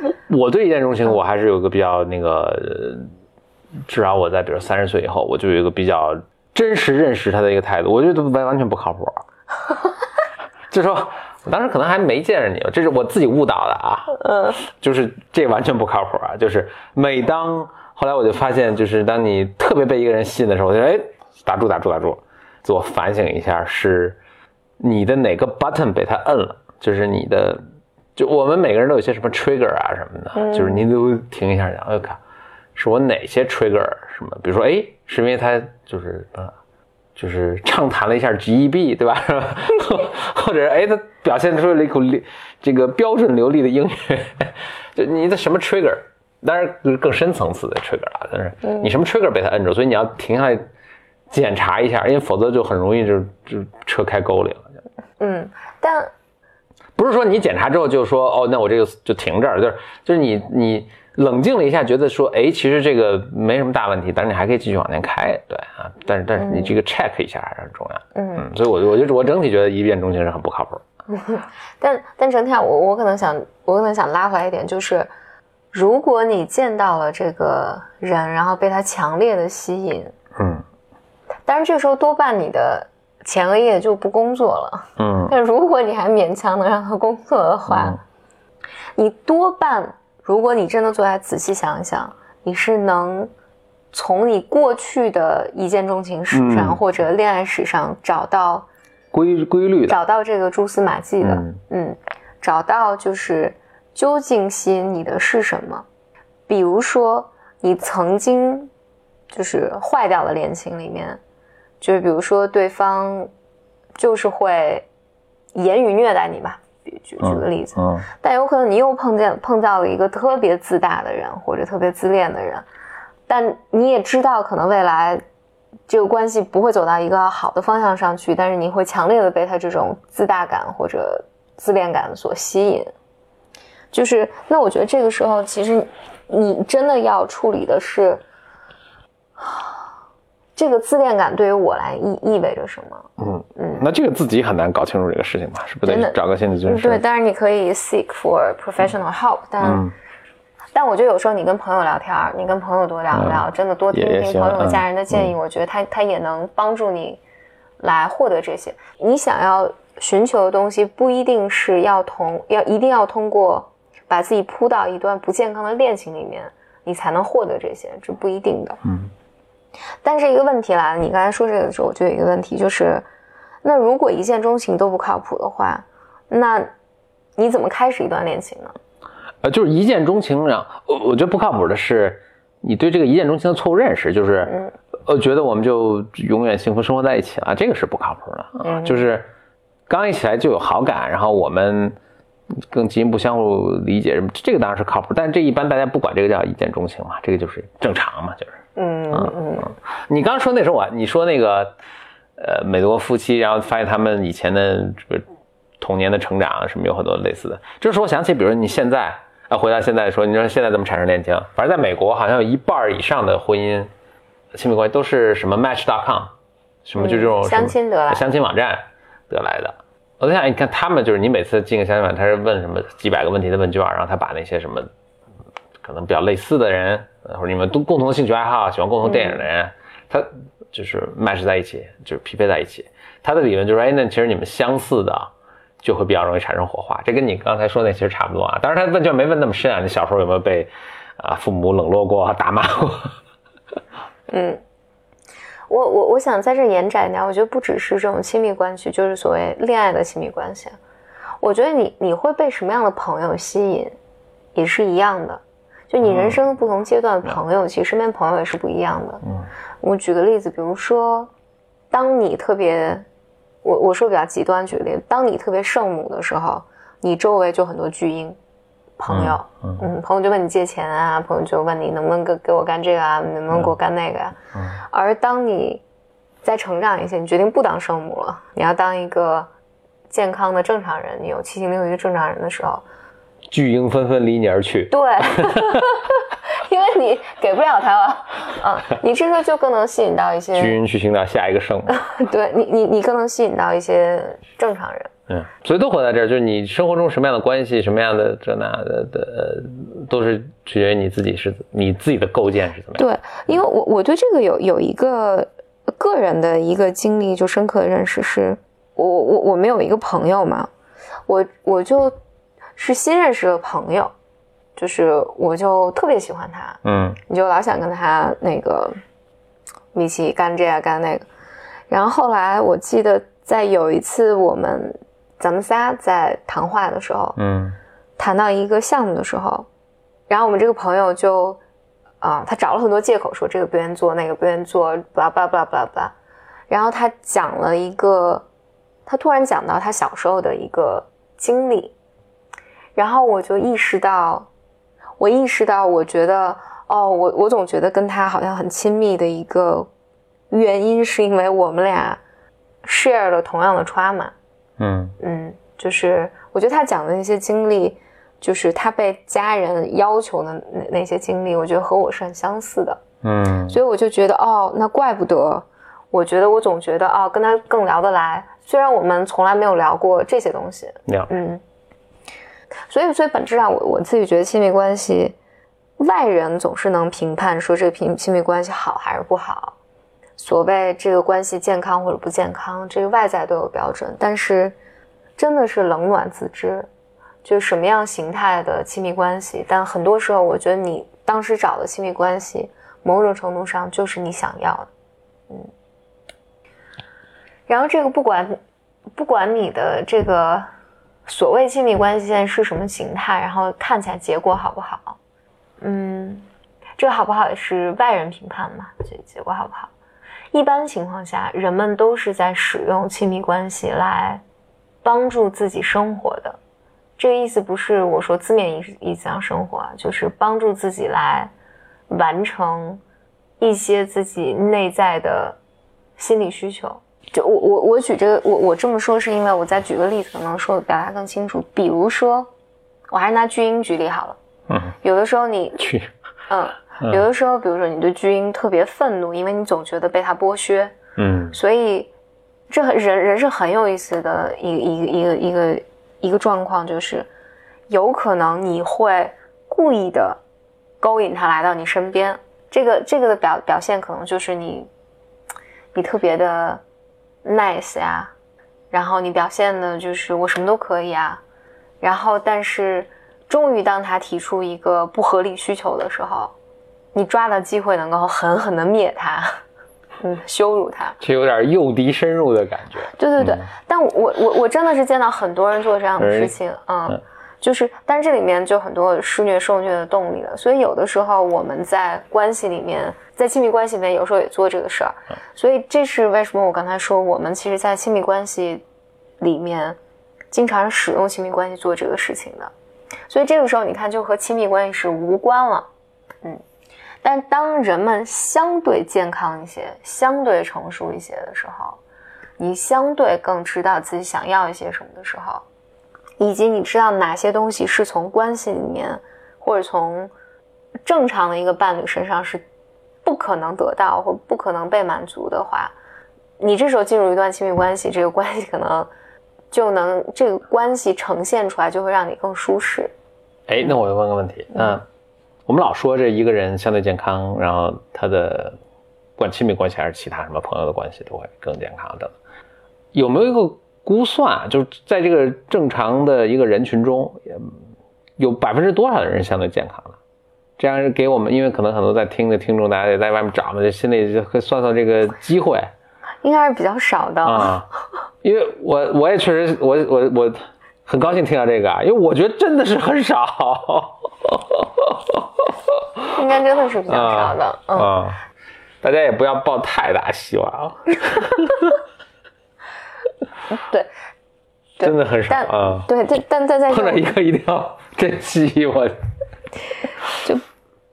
Speaker 1: [LAUGHS]
Speaker 2: 我对一见钟情，我还是有个比较那个，呃至少我在比如三十岁以后，我就有一个比较真实认识他的一个态度，我觉得完完全不靠谱。[LAUGHS] 就说我当时可能还没见着你，这是我自己误导的啊。
Speaker 1: 嗯，[LAUGHS]
Speaker 2: 就是这完全不靠谱啊！就是每当后来我就发现，就是当你特别被一个人吸引的时候，我就哎打住打住打住，自我反省一下，是你的哪个 button 被他摁了，就是你的就我们每个人都有些什么 trigger 啊什么的，就是您都停一下讲，哎呦靠，是我哪些 trigger 什么？比如说，哎，是因为他就是啊，就是畅谈了一下 GEB，对吧？[LAUGHS] 或者哎，他表现出了一口流这个标准流利的英语，就你的什么 trigger？当然更深层次的 trigger 啊，但是你什么 trigger 被他摁住，所以你要停下来检查一下，因为否则就很容易就就车开沟里了。
Speaker 1: 嗯，但
Speaker 2: 不是说你检查之后就说哦，那我这个就停这儿，就是就是你你冷静了一下，觉得说哎，其实这个没什么大问题，但是你还可以继续往前开，对啊，但是但是你这个 check 一下还是很重要。嗯，所以我我觉得我整体觉得一见钟情是很不靠谱。[LAUGHS]
Speaker 1: 但但整体我我可能想我可能想拉回来一点，就是如果你见到了这个人，然后被他强烈的吸引，嗯，但是这时候多半你的。前额叶就不工作了，嗯，[LAUGHS] 但如果你还勉强能让它工作的话，你多半，如果你真的坐下仔细想一想，你是能从你过去的一见钟情史上或者恋爱史上找到
Speaker 2: 规规律，
Speaker 1: 找到这个蛛丝马迹的，嗯，找到就是究竟吸引你的是什么，比如说你曾经就是坏掉的恋情里面。就是比如说，对方就是会言语虐待你吧，举举个例子，嗯，但有可能你又碰见碰到了一个特别自大的人，或者特别自恋的人，但你也知道，可能未来这个关系不会走到一个好的方向上去，但是你会强烈的被他这种自大感或者自恋感所吸引。就是，那我觉得这个时候，其实你真的要处理的是。这个自恋感对于我来意意味着什么？嗯
Speaker 2: 嗯，那这个自己很难搞清楚这个事情吧？是不得找个心理咨询师？
Speaker 1: 对，当然你可以 seek for professional help，但但我觉得有时候你跟朋友聊天，你跟朋友多聊聊，真的多听听朋友、家人的建议，我觉得他他也能帮助你来获得这些。你想要寻求的东西，不一定是要同要一定要通过把自己扑到一段不健康的恋情里面，你才能获得这些，这不一定的。嗯。但是一个问题来了，你刚才说这个的时候，我就有一个问题，就是，那如果一见钟情都不靠谱的话，那你怎么开始一段恋情呢？
Speaker 2: 呃，就是一见钟情，然后我我觉得不靠谱的是，你对这个一见钟情的错误认识，就是，呃，觉得我们就永远幸福生活在一起了，这个是不靠谱的啊。就是刚一起来就有好感，然后我们更进一步相互理解，什么这个当然是靠谱，但是这一般大家不管这个叫一见钟情嘛，这个就是正常嘛，就是。嗯嗯嗯，你刚说那时候我你说那个，呃，美国夫妻，然后发现他们以前的这个童年的成长什么有很多类似的，这时候我想起，比如你现在啊，回到现在说，你说现在怎么产生恋情？反正在美国，好像有一半以上的婚姻亲密关系都是什么 Match.com，什么就这种
Speaker 1: 相亲得来
Speaker 2: 相亲网站得来的。我在想，你看他们就是你每次进个相亲网，他是问什么几百个问题的问卷，然后他把那些什么可能比较类似的人。或者你们都共同的兴趣爱好，喜欢共同电影的人，他就是 match 在一起，就是匹配在一起。他的理论就是，哎，那其实你们相似的就会比较容易产生火花。这跟你刚才说那其实差不多啊。当然他问卷没问那么深啊。你小时候有没有被啊父母冷落过、打骂过？
Speaker 1: 嗯，我我我想在这延展一点，我觉得不只是这种亲密关系，就是所谓恋爱的亲密关系。我觉得你你会被什么样的朋友吸引，也是一样的。就你人生不同阶段的朋友，其实身边朋友也是不一样的。嗯，我举个例子，比如说，当你特别，我我说比较极端举个例子，当你特别圣母的时候，你周围就很多巨婴朋友，嗯，朋友就问你借钱啊，朋友就问你能不能给给我干这个啊，能不能给我干那个呀？嗯，而当你再成长一些，你决定不当圣母了，你要当一个健康的正常人，你有七情六欲的正常人的时候。
Speaker 2: 巨婴纷纷离你而去。
Speaker 1: 对，[LAUGHS] 因为你给不了他了。啊，你这时候就更能吸引到一些
Speaker 2: 巨婴去寻找下一个圣母。[LAUGHS]
Speaker 1: 对你，你你更能吸引到一些正常人。
Speaker 2: 嗯，所以都活在这儿，就是你生活中什么样的关系，什么样的这那的的，都是取决于你自己是你自己的构建是怎么
Speaker 1: 样。对，因为我我对这个有有一个个人的一个经历，就深刻的认识是，我我我们有一个朋友嘛，我我就。是新认识的朋友，就是我就特别喜欢他，嗯，你就老想跟他那个一起干这个干那个，然后后来我记得在有一次我们咱们仨在谈话的时候，嗯，谈到一个项目的时候，然后我们这个朋友就啊，他找了很多借口说这个不愿意做，那个不愿意做，巴拉巴拉巴拉巴拉。然后他讲了一个，他突然讲到他小时候的一个经历，然后我就意识到，我意识到，我觉得哦，我我总觉得跟他好像很亲密的一个原因，是因为我们俩 share 了同样的 trauma。
Speaker 2: 嗯
Speaker 1: 嗯，就是我觉得他讲的那些经历，就是他被家人要求的那那些经历，我觉得和我是很相似的。
Speaker 2: 嗯
Speaker 1: 所以我就觉得，哦，那怪不得，我觉得我总觉得，哦，跟他更聊得来。虽然我们从来没有聊过这些东西，
Speaker 2: 了
Speaker 1: 嗯，所以，所以本质上，我我自己觉得亲密关系，外人总是能评判说这个亲亲密关系好还是不好。所谓这个关系健康或者不健康，这个外在都有标准，但是真的是冷暖自知，就是什么样形态的亲密关系。但很多时候，我觉得你当时找的亲密关系，某种程度上就是你想要的，嗯。然后这个不管不管你的这个所谓亲密关系现在是什么形态，然后看起来结果好不好，嗯，这个好不好也是外人评判嘛，这结果好不好？一般情况下，人们都是在使用亲密关系来帮助自己生活的。这个意思不是我说字面意意思上生活啊，就是帮助自己来完成一些自己内在的心理需求。就我我我举这个我我这么说是因为我再举个例子可能说表达更清楚。比如说，我还是拿巨婴举例好了。
Speaker 2: 嗯，
Speaker 1: 有的时候你 [LAUGHS]
Speaker 2: 去
Speaker 1: 嗯，有的时候比如说你对巨婴特别愤怒，因为你总觉得被他剥削，
Speaker 2: 嗯
Speaker 1: 所以这很人人是很有意思的一个一个一个一个一个状况，就是有可能你会故意的勾引他来到你身边，这个这个的表表现可能就是你你特别的 nice 呀，然后你表现的就是我什么都可以啊，然后但是终于当他提出一个不合理需求的时候，你抓到机会能够狠狠的灭他，嗯，羞辱他。
Speaker 2: 这有点诱敌深入的感觉。
Speaker 1: 对对对，但我我我真的是见到很多人做这样的事情，嗯，
Speaker 2: 嗯
Speaker 1: 就是，但是这里面就很多施虐受虐的动力了，所以有的时候我们在关系里面，在亲密关系里面，有时候也做这个事儿，所以这是为什么我刚才说，我们其实，在亲密关系里面，经常使用亲密关系做这个事情的，所以这个时候你看，就和亲密关系是无关了，嗯。但当人们相对健康一些、相对成熟一些的时候，你相对更知道自己想要一些什么的时候，以及你知道哪些东西是从关系里面或者从正常的一个伴侣身上是不可能得到或不可能被满足的话，你这时候进入一段亲密关系，这个关系可能就能这个关系呈现出来，就会让你更舒适。
Speaker 2: 哎，那我就问个问题，那我们老说这一个人相对健康，然后他的不管亲密关系还是其他什么朋友的关系都会更健康等，有没有一个估算啊？就是在这个正常的一个人群中，也有百分之多少的人相对健康呢？这样是给我们，因为可能很多在听的听众，大家也在外面找嘛，就心里就会算算这个机会
Speaker 1: 应该是比较少的，
Speaker 2: 啊。因为我我也确实，我我我很高兴听到这个啊，因为我觉得真的是很少。
Speaker 1: 应该真的是比较少的。嗯，
Speaker 2: 啊，大家也不要抱太大希望啊，[LAUGHS] [LAUGHS]
Speaker 1: 对，对
Speaker 2: 真的很少啊。
Speaker 1: 对，但但但在
Speaker 2: 碰到一个一定要珍惜，我 [LAUGHS]
Speaker 1: 就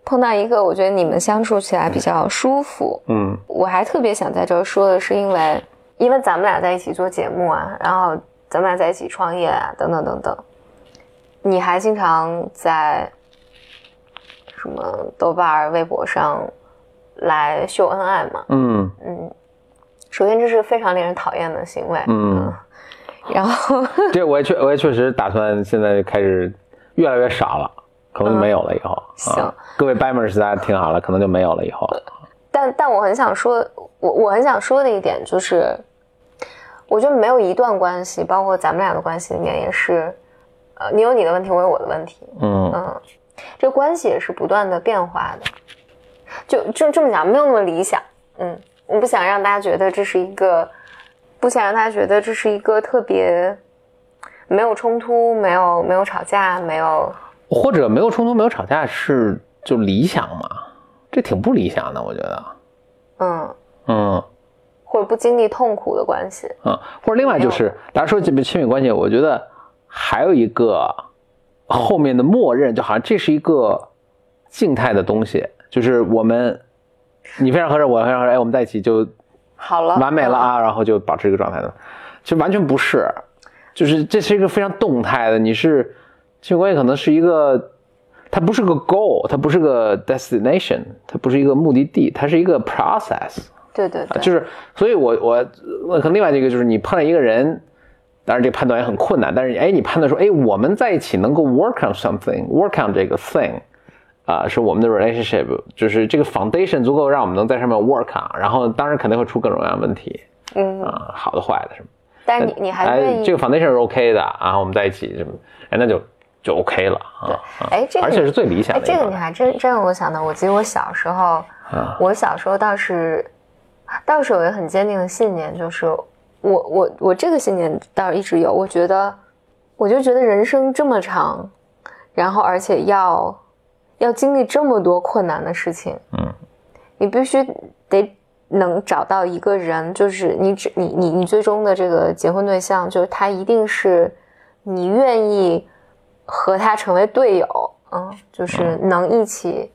Speaker 1: 碰到一个，我觉得你们相处起来比较舒服。
Speaker 2: 嗯
Speaker 1: 我还特别想在这儿说的是，因为因为咱们俩在一起做节目啊，然后咱们俩在一起创业啊，等等等等，你还经常在什么豆瓣儿、微博上来秀恩爱嘛？
Speaker 2: 嗯
Speaker 1: 嗯，首先这是非常令人讨厌的行为。
Speaker 2: 嗯，
Speaker 1: 然后。[LAUGHS]
Speaker 2: 这我也确我也确实打算现在开始越来越少了，可能就没有了以后。
Speaker 1: 行。
Speaker 2: 啊，各位 Bimers 大家听好了，可能就没有了以后。
Speaker 1: 但但我很想说，我我很想说的一点就是，我觉得没有一段关系，包括咱们俩的关系里面也是，呃，你有你的问题，我有我的问题，
Speaker 2: 嗯。
Speaker 1: 嗯，这关系也是不断的变化的，就就这么讲，没有那么理想，嗯，我不想让大家觉得这是一个，不想让大家觉得这是一个特别没有冲突，没有没有吵架，没有
Speaker 2: 或者没有冲突，没有吵架是就理想嘛？这挺不理想的，我觉得。
Speaker 1: 嗯
Speaker 2: 嗯
Speaker 1: 或者不经历痛苦的关系。
Speaker 2: 嗯，或者另外就是，大家说这亲密关系，我觉得还有一个后面的默认，就好像这是一个静态的东西，就是我们 [LAUGHS] 你非常合适，我非常合适，哎，我们在一起就
Speaker 1: 好了，
Speaker 2: 完美了啊，然后就保持这个状态的，其实完全不是，就是这是一个非常动态的，你是亲密关系可能是一个，它不是个 goal，它不是个 destination，它不是一个目的地，它是一个 process，
Speaker 1: 对对对，
Speaker 2: 就是，所以我我我可能另外一个就是你碰到一个人，当然这个判断也很困难，但是哎，你判断说，哎，我们在一起能够 work on something，work on 这个 thing，啊、是我们的 relationship，就是这个 foundation 足够让我们能在上面 work on，然后当然肯定会出各种各样的问题
Speaker 1: 嗯，
Speaker 2: 啊、好的坏的什么，
Speaker 1: 但是你你还愿意
Speaker 2: 哎这个 foundation 是 OK 的啊，我们在一起什么，哎，那就就 OK 了啊，啊
Speaker 1: 哎这个
Speaker 2: 而且是最理想
Speaker 1: 哎，
Speaker 2: 的一个
Speaker 1: 这个你还真真让我想到，我记得我小时候，
Speaker 2: 啊。
Speaker 1: 我小时候倒是倒是有一个很坚定的信念，就是我我我这个信念倒是一直有，我觉得我就觉得人生这么长，然后而且要要经历这么多困难的事情，
Speaker 2: 嗯，
Speaker 1: 你必须得能找到一个人，就是你只你你你最终的这个结婚对象，就是他一定是你愿意和他成为队友，嗯，就是能一起。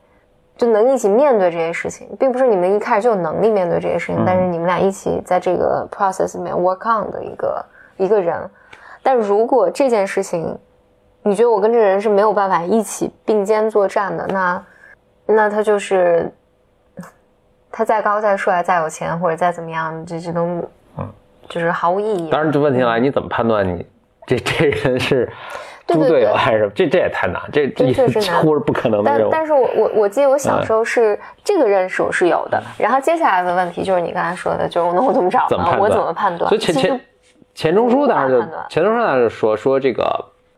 Speaker 1: 就能一起面对这些事情，并不是你们一开始就有能力面对这些事情，但是你们俩一起在这个 process 里面 work on 的一个一个人。但如果这件事情，你觉得我跟这个人是没有办法一起并肩作战的，那那他就是他再高再帅再有钱或者再怎么样，这这都
Speaker 2: 嗯
Speaker 1: 就是毫无意义。
Speaker 2: 当然这问题来，你怎么判断你这这人是猪
Speaker 1: 对对对
Speaker 2: 队友还是？这这也太难，这这
Speaker 1: 这确实 [LAUGHS] 难
Speaker 2: 几乎是不可能的。
Speaker 1: 但但是我我我记得我小时候是、这个认识我是有的，然后接下来的问题就是你刚才说的，就是那我怎么找呢？
Speaker 2: 怎么？
Speaker 1: 我怎么判断？
Speaker 2: 所以钱钱钱钟书当时就钱钟书当时说说这个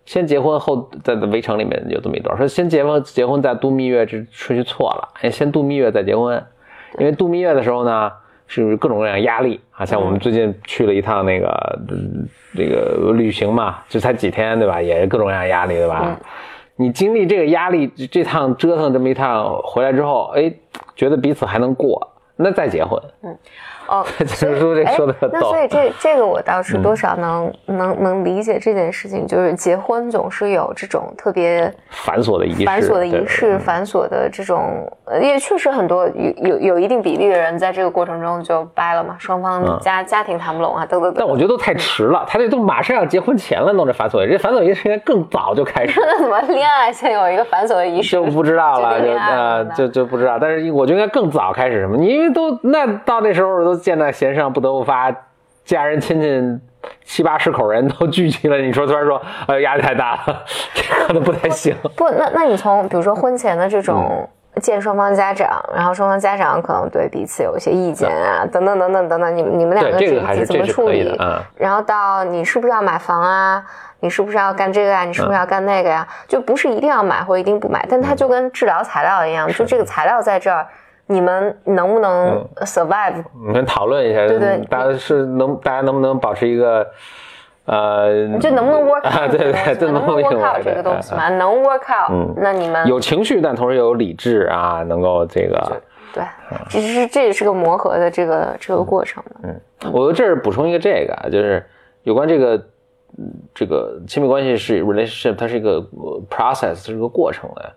Speaker 2: 先结婚后在围城里面有这么一段说先结婚结婚再度蜜月这顺序错了，哎先度蜜月再结婚，因为度蜜月的时候呢是各种各样压力啊，像我们最近去了一趟那个嗯这个旅行嘛，就才几天对吧，也是各种各样压力对吧？
Speaker 1: 嗯
Speaker 2: 你经历这个压力，这这趟折腾这么一趟回来之后，哎，觉得彼此还能过，那再结婚。
Speaker 1: 哦，
Speaker 2: 钱钟书这说的
Speaker 1: 哎那所以这这个我倒是
Speaker 2: 嗯
Speaker 1: 多少能、能能理解这件事情，就是结婚总是有这种特别
Speaker 2: 繁琐的仪式，
Speaker 1: 繁琐的仪式、繁琐的这种，呃也确实很多有有有一定比例的人在这个过程中就掰了嘛，双方家、家庭谈不拢啊，等等等。
Speaker 2: 嗯但我觉得都太迟了，他这都马上要结婚前了弄这繁琐仪式，这繁琐仪式应该更早就开始，
Speaker 1: 那 [LAUGHS] 怎么恋爱先有一个繁琐的仪式？
Speaker 2: 就不知道了，就呃就就不知道。但是我觉得应该更早开始什么，你因为都那到那时候都箭在弦上，不得不发，家人亲戚七八十口人都聚集了，你说突然说，呃压力太大了，这可能不太行。[LAUGHS]
Speaker 1: 不，那那你从比如说婚前的这
Speaker 2: 嗯
Speaker 1: 种见双方家长，然后双方家长可能对彼此有一些意见啊，等等等等等等，你们你们两个
Speaker 2: 对这个
Speaker 1: 自己怎么处理然后到你是不是要买房啊？你是不是要干这个呀、你是不是要干那个呀？就不是一定要买或一定不买，但它就跟治疗材料一样，就这个材料在这儿，你们能不能 survive？
Speaker 2: 你们讨论一下，
Speaker 1: 对对
Speaker 2: 大家是能大家能不能保持一个呃，
Speaker 1: 这能不能 work
Speaker 2: 啊
Speaker 1: ？out
Speaker 2: 对对对，
Speaker 1: 这能不能 work out 这个东西
Speaker 2: 对
Speaker 1: 嘛？能 work out，
Speaker 2: 嗯
Speaker 1: 那你们
Speaker 2: 有情绪，但同时又有理智啊，能够这个。
Speaker 1: 对，这是这也是个磨合的这个这个过程嗯。
Speaker 2: 我这儿补充一个这个啊，就是有关这个嗯这个亲密关系是 relationship，它是一个呃 process，是一个过程的。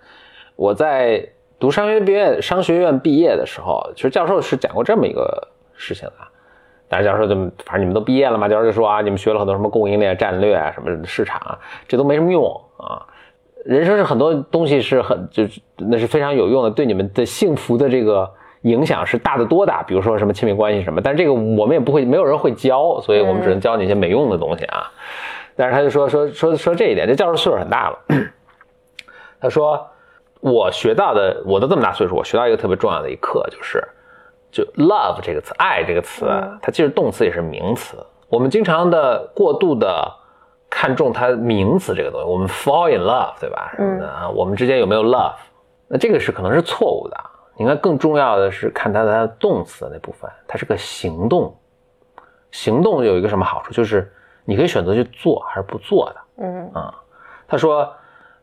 Speaker 2: 我在读商学毕业商学院毕业的时候，其实教授是讲过这么一个事情的。但是教授就反正你们都毕业了嘛，教授就说啊，你们学了很多什么供应链战略啊，什么市场啊，这都没什么用啊。人生是很多东西是很就是那是非常有用的，对你们的幸福的这个影响是大得多的。比如说什么亲密关系什么，但是这个我们也不会，没有人会教，所以我们只能教你一些没用的东西啊。但是他就说说说说这一点，这教授岁数很大了，他说我学到的，我都这么大岁数，我学到一个特别重要的一课就是。就 love 这个词，爱这个词，它既是动词也是名词。我们经常的过度的看重它名词这个东西，我们 fall in love，对吧？什么的啊，我们之间有没有 love？那这个是可能是错误的。应该更重要的是看它的动词的那部分，它是个行动。行动有一个什么好处？就是你可以选择去做还是不做的。
Speaker 1: 嗯
Speaker 2: 啊，他说，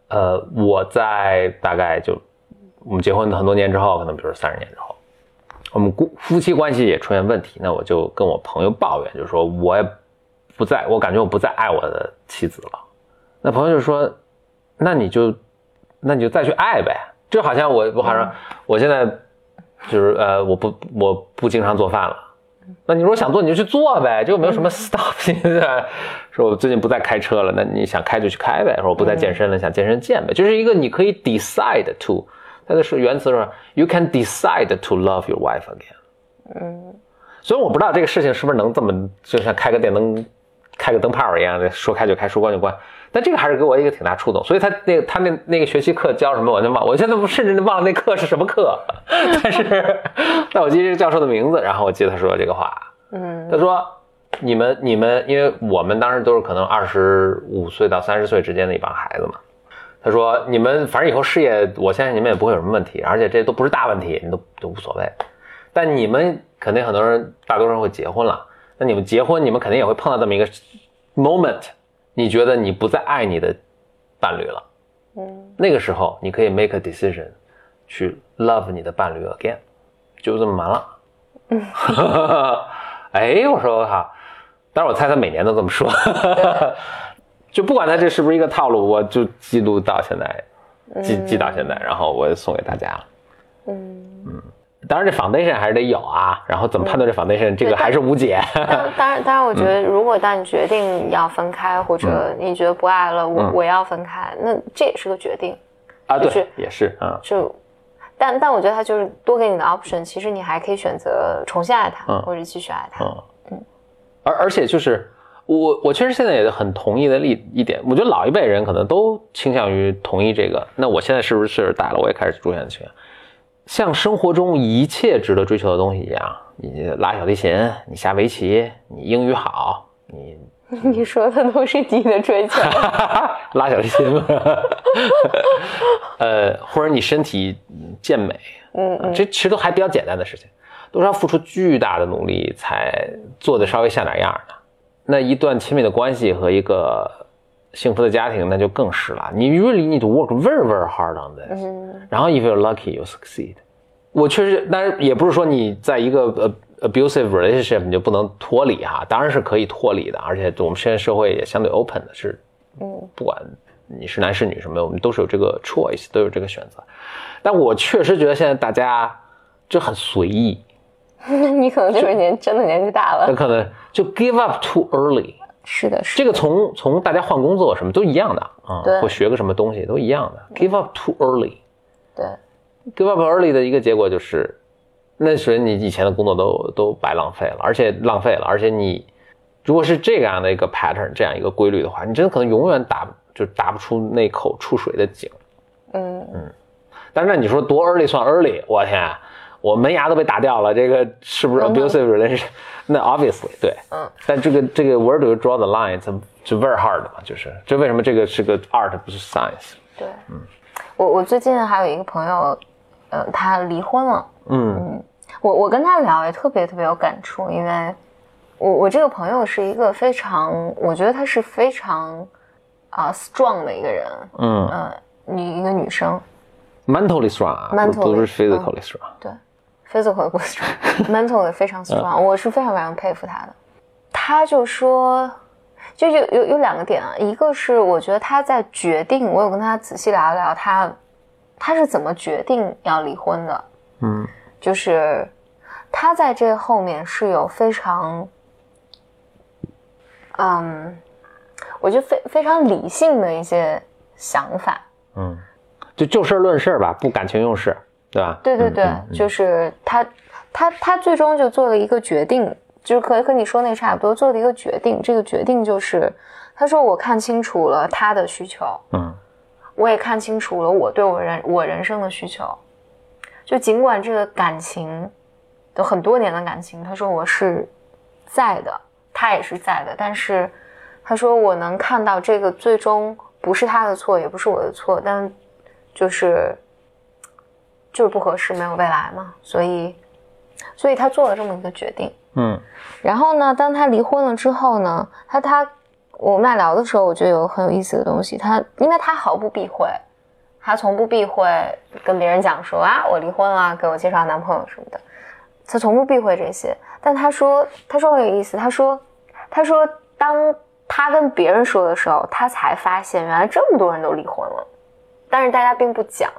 Speaker 2: 呃，我在大概就我们结婚很多年之后，可能比如三十年之后，我们夫夫妻关系也出现问题，那我就跟我朋友抱怨，就说我也不再，我感觉我不再爱我的妻子了。那朋友就说，那你就那你就再去爱呗，就好像我我好像我现在就是呃我不我不经常做饭了。那你如果想做，你就去做呗，就没有什么 stop 现在。说我最近不再开车了，那你想开就去开呗。说我不再健身了，想健身健呗。就是一个你可以 decide to，它的是原词是 you can decide to love your wife again。
Speaker 1: 嗯，
Speaker 2: 所以我不知道这个事情是不是能这么，就像开个电灯、开个灯泡一样的，说开就开，说关就关。但这个还是给我一个挺大触动。所以他那个他那那个学习课教什么，我就忘，我现在甚至忘了那课是什么课。但是，[LAUGHS] 但我记得这个教授的名字，然后我记得他说的这个话。
Speaker 1: 嗯
Speaker 2: 他说：“你们你们，因为我们当时都是可能二十五岁到三十岁之间的一帮孩子嘛。他说你们反正以后事业，我相信你们也不会有什么问题，而且这都不是大问题，你都都无所谓。但你们肯定很多人，大多数人会结婚了。那你们结婚，你们肯定也会碰到这么一个 moment，你觉得你不再爱你的伴侣了。
Speaker 1: 嗯
Speaker 2: 那个时候，你可以 make a decision 去 love 你的伴侣 again，就这么完了。嗯，[LAUGHS] 哎，我说我靠，当然我猜他每年都这么说，[LAUGHS] 就不管他这是不是一个套路，我就记录到现在，记记到现在，然后我就送给大家了。
Speaker 1: 嗯。
Speaker 2: 当然这 foundation 还是得有啊，然后怎么判断这 foundation，、这个还是无解。[LAUGHS]
Speaker 1: 当当然，当然，我觉得如果当你决定要分开，或者你觉得不爱了，我
Speaker 2: 嗯
Speaker 1: 我要分开，那这也是个决定。
Speaker 2: 啊，对
Speaker 1: 就是，
Speaker 2: 也是啊，
Speaker 1: 就，但但我觉得他就是多给你的 option，其实你还可以选择重新爱他，
Speaker 2: 嗯
Speaker 1: 或者继续爱他。
Speaker 2: 嗯，而而且就是我我确实现在也很同意的一一点，我觉得老一辈人可能都倾向于同意这个。那我现在是不是岁数大了，我也开始出现倾向，像生活中一切值得追求的东西一样，你拉小提琴，你下围棋，你英语好，你 [LAUGHS]
Speaker 1: 你说的都是你的追求。[LAUGHS]
Speaker 2: 拉小提琴，[LAUGHS] 呃，或者你身体健美，
Speaker 1: 嗯嗯
Speaker 2: 这其实都还比较简单的事情，都是要付出巨大的努力才做的稍微像点样的。那一段亲密的关系和一个幸福的家庭，那就更是了。你 really need to work very very hard on this，、
Speaker 1: 嗯
Speaker 2: 然后 if you're lucky you succeed。我确实，当然也不是说你在一个呃 abusive relationship 你就不能脱离哈，当然是可以脱离的，而且我们现在社会也相对 open 的，是
Speaker 1: 嗯
Speaker 2: 不管你是男是女什么，我们都是有这个 choice，都有这个选择。但我确实觉得现在大家就很随意，
Speaker 1: 那 [LAUGHS] 你可能就是年真的年纪大了。
Speaker 2: 那可能就 give up too early。
Speaker 1: 是的，是
Speaker 2: 这个从从大家换工作什么都一样的啊，
Speaker 1: 对
Speaker 2: 或学个什么东西都一样的，give up too early。
Speaker 1: 对
Speaker 2: ，give up early 的一个结果就是，那是你以前的工作都都白浪费了，而且浪费了，而且你如果是这样的一个 pattern，这样一个规律的话，你真的可能永远打就打不出那口出水的井。
Speaker 1: 嗯
Speaker 2: 但是那你说多 early 算 early？我天啊，我门牙都被打掉了，这个是不是
Speaker 1: 嗯
Speaker 2: abusive relationship？那 obviously 对，
Speaker 1: 嗯，
Speaker 2: 但这个这个 where do you draw the line？这就 very hard 嘛，就是这为什么这个是个 art 不是 science？
Speaker 1: 对。嗯我我最近还有一个朋友，呃，他离婚了。
Speaker 2: 嗯
Speaker 1: 我我跟他聊也特别特别有感触，因为我我这个朋友是一个非常，我觉得他是非常啊、strong 的一个人，
Speaker 2: 嗯
Speaker 1: 嗯、女一个女生
Speaker 2: ，，mentally strong 不是 physically strong。
Speaker 1: 对，physical 不 strong，mental 也非常 strong，、我是非常非常佩服他的。他就说，就有有有两个点啊，一个是我觉得他在决定，我有跟他仔细聊一聊他他是怎么决定要离婚的，
Speaker 2: 嗯。
Speaker 1: 就是他在这后面是有非常，嗯，我觉得非非常理性的一些想法。
Speaker 2: 嗯，就就事论事吧，不感情用事，对吧？
Speaker 1: 对对对，
Speaker 2: 嗯嗯
Speaker 1: 就是他，他他最终就做了一个决定，就是可以和你说那个差不多，做了一个决定。这个决定就是，他说我看清楚了他的需求，
Speaker 2: 嗯
Speaker 1: 我也看清楚了我对我人我人生的需求。就尽管这个感情，都很多年的感情，他说我是在的，他也是在的，但是他说我能看到这个最终不是他的错，也不是我的错，但就是就是不合适，没有未来嘛，所以所以他做了这么一个决定。
Speaker 2: 嗯
Speaker 1: 然后呢，当他离婚了之后呢，他他我们俩聊的时候，我觉得有很有意思的东西。他因为他毫不避讳，他从不避讳跟别人讲说啊，我离婚了，给我介绍男朋友什么的，他从不避讳这些。但他说，他说很有意思，他说，他说当他跟别人说的时候，他才发现原来这么多人都离婚了，但是大家并不讲，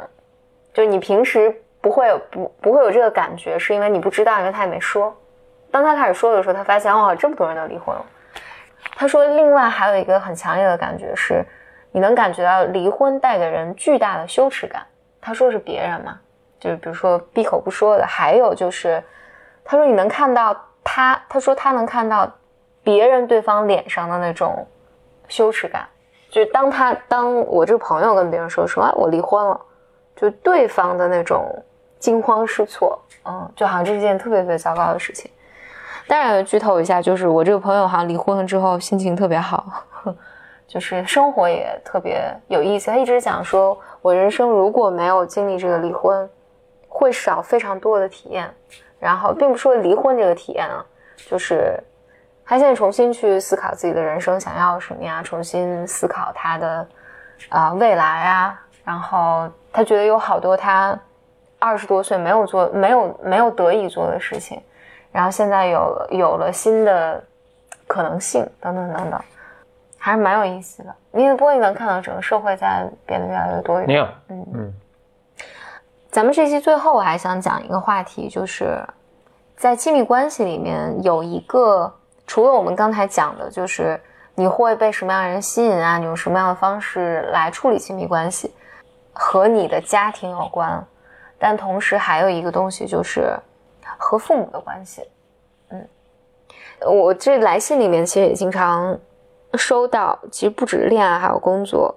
Speaker 1: 就你平时不会有不不会有这个感觉，是因为你不知道，因为他也没说。当他开始说的时候，他发现哦，这么多人都离婚了。他说，另外还有一个很强烈的感觉是，你能感觉到离婚带给人巨大的羞耻感。他说是别人嘛，就是比如说闭口不说的，还有就是，他说你能看到他，他说他能看到别人对方脸上的那种羞耻感，就是当他当我这个朋友跟别人说说啊我离婚了，就对方的那种惊慌失措，嗯，就好像这是件特别特别糟糕的事情。当然，剧透一下，就是我这个朋友好像离婚了之后心情特别好，[LAUGHS] 就是生活也特别有意思。他一直讲说，我人生如果没有经历这个离婚，会少非常多的体验。然后，并不是说离婚这个体验啊，就是他现在重新去思考自己的人生想要什么呀，重新思考他的啊未来啊。然后他觉得有好多他二十多岁没有做、没有没有得以做的事情。然后现在有有了新的可能性，等等等等，还是蛮有意思的。你不过你能看到整个社会在变得越来越多元。
Speaker 2: 没有，嗯嗯。
Speaker 1: 咱们这期最后我还想讲一个话题，就是在亲密关系里面有一个，除了我们刚才讲的，就是你会被什么样的人吸引啊？你用什么样的方式来处理亲密关系，和你的家庭有关。但同时还有一个东西就是。和父母的关系，嗯，我这来信里面其实也经常收到，其实不止恋爱，还有工作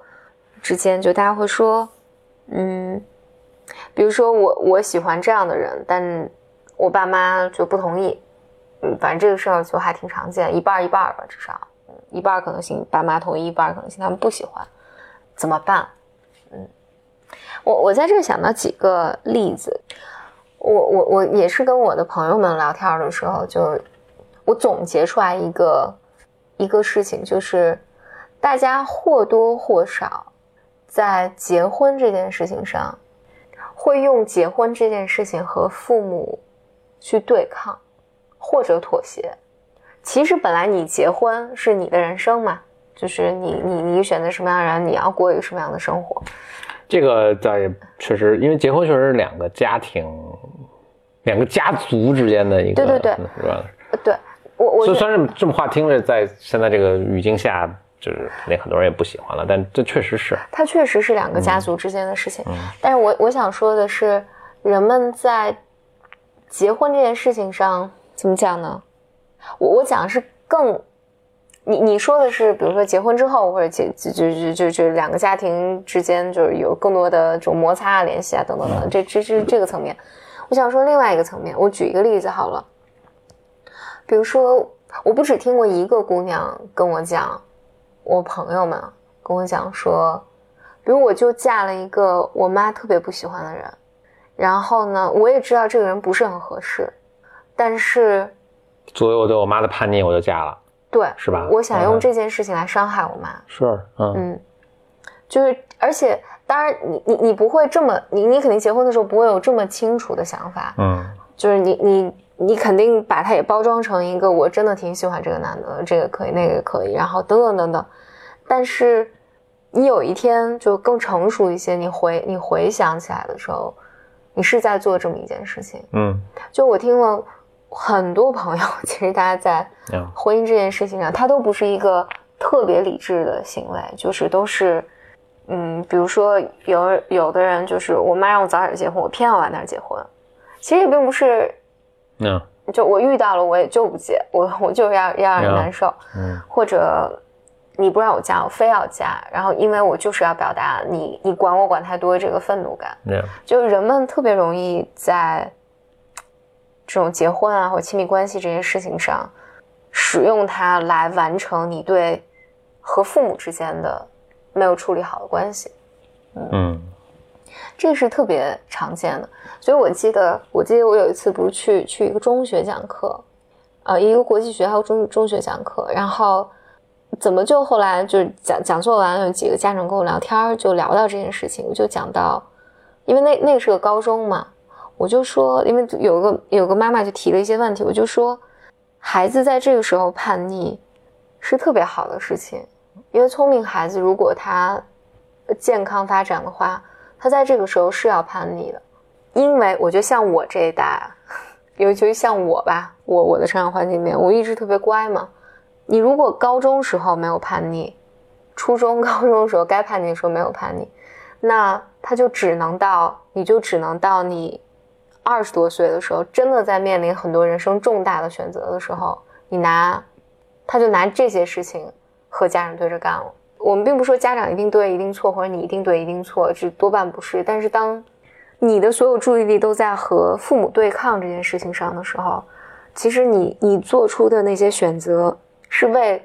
Speaker 1: 之间，就大家会说，嗯，比如说我我喜欢这样的人，但我爸妈就不同意，嗯，反正这个事儿就还挺常见，一半一半吧，至少，一半可能性爸妈同意，一半可能性他们不喜欢，怎么办？我我在这想到几个例子。我我我也是跟我的朋友们聊天的时候，就我总结出来一个一个事情，就是大家或多或少在结婚这件事情上，会用结婚这件事情和父母去对抗或者妥协。其实本来你结婚是你的人生嘛，就是你你你选择什么样的人，你要过一个什么样的生活。
Speaker 2: 这个倒也确实，因为结婚确实是两个家庭、两个家族之间的一
Speaker 1: 个，对对对，
Speaker 2: 是吧？
Speaker 1: 对，我我
Speaker 2: 虽然这么话听着，在现在这个语境下，就是那很多人也不喜欢了，但这确实是，
Speaker 1: 它确实是两个家族之间的事情。但是我我想说的是，人们在结婚这件事情上怎么讲呢？我我讲的是更。你你说的是，比如说结婚之后，或者结就就就就就两个家庭之间就是有更多的这种摩擦啊、联系啊等等等，这这是这个层面。我想说另外一个层面，我举一个例子好了。比如说，我不只听过一个姑娘跟我讲，我朋友们跟我讲说，比如我就嫁了一个我妈特别不喜欢的人，然后呢，我也知道这个人不是很合适，但是
Speaker 2: 作为我对我妈的叛逆，我就嫁了。
Speaker 1: 对，
Speaker 2: 是吧？
Speaker 1: 我想用这件事情来伤害我妈。
Speaker 2: 是，嗯嗯，
Speaker 1: 就是，而且，当然，你你你不会这么，你你肯定结婚的时候不会有这么清楚的想法，
Speaker 2: 嗯，
Speaker 1: 就是你你你肯定把它也包装成一个我真的挺喜欢这个男的，这个可以，那个可以，然后等等等等。但是你有一天就更成熟一些，你回你回想起来的时候，你是在做这么一件事情，
Speaker 2: 嗯，
Speaker 1: 就我听了。很多朋友 [LAUGHS] 其实大家在婚姻这件事情上，他都不是一个特别理智的行为，就是都是，嗯，比如说有有的人就是我妈让我早点结婚，我偏要晚点结婚，其实也并不是，
Speaker 2: 嗯，
Speaker 1: 就我遇到了我也就不结，我我就要要让人难受，
Speaker 2: 嗯，
Speaker 1: 或者你不让我嫁，我非要嫁，然后因为我就是要表达你你管我管太多这个愤怒感，就人们特别容易在。这种结婚啊，或亲密关系这些事情上，使用它来完成你对和父母之间的没有处理好的关系。
Speaker 2: 嗯，
Speaker 1: 这个是特别常见的。所以我记得，我记得我有一次不是去去一个中学讲课，呃，一个国际学校中中学讲课，然后怎么就后来就是讲讲座完，有几个家长跟我聊天，就聊到这件事情，我就讲到，因为那那个是个高中嘛，我就说，因为有个有个妈妈就提了一些问题，我就说，孩子在这个时候叛逆是特别好的事情，因为聪明孩子如果他健康发展的话，他在这个时候是要叛逆的，因为我觉得像我这一代，尤其像我吧，我我的成长环境里面，我一直特别乖嘛。你如果高中时候没有叛逆，初中、高中的时候该叛逆的时候没有叛逆，那他就只能到，你就只能到你二十多岁的时候，真的在面临很多人生重大的选择的时候，你拿，他就拿这些事情和家长对着干了。我们并不说家长一定对一定错，或者你一定对一定错，这多半不是。但是当你的所有注意力都在和父母对抗这件事情上的时候，其实你你做出的那些选择。是为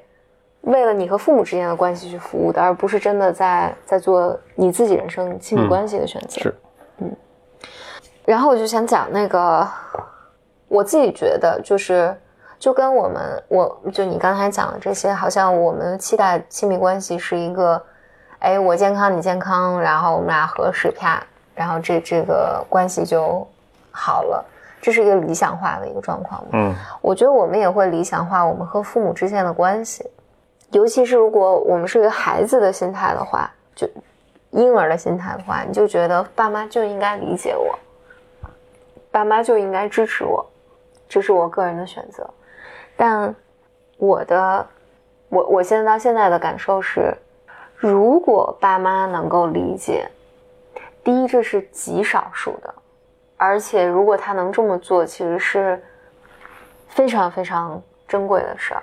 Speaker 1: 为了你和父母之间的关系去服务的，而不是真的在在做你自己人生亲密关系的选择。
Speaker 2: 是，
Speaker 1: 嗯。然后我就想讲那个，我自己觉得就是，就跟我们，我就你刚才讲的这些，好像我们期待亲密关系是一个，哎，我健康你健康，然后我们俩合适啪，然后这这个关系就好了。这是一个理想化的一个状况嗯，我觉得我们也会理想化我们和父母之间的关系，尤其是如果我们是一个孩子的心态的话，就婴儿的心态的话，你就觉得爸妈就应该理解我，爸妈就应该支持我，这是我个人的选择。但我的，我我现在到现在的感受是，如果爸妈能够理解，第一，这是极少数的。而且，如果他能这么做，其实是非常非常珍贵的事儿，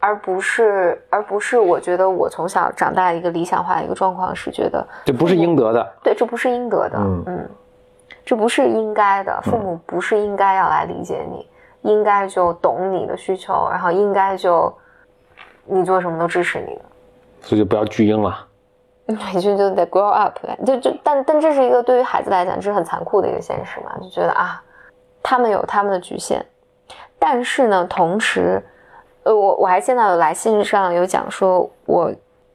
Speaker 1: 而不是，而不是我觉得我从小长大一个理想化的一个状况是觉得
Speaker 2: 这不是应得的，
Speaker 1: 对，这不是应得的，嗯，这不是应该的，父母不是应该要来理解你，应该就懂你的需求，然后应该就你做什么都支持你的，
Speaker 2: 所以就不要巨婴了。[LAUGHS]
Speaker 1: 你就就得 grow up，就就但但这是一个对于孩子来讲，这是很残酷的一个现实嘛？就觉得啊，他们有他们的局限，但是呢，同时，呃，我我还见到有来信上有讲说，我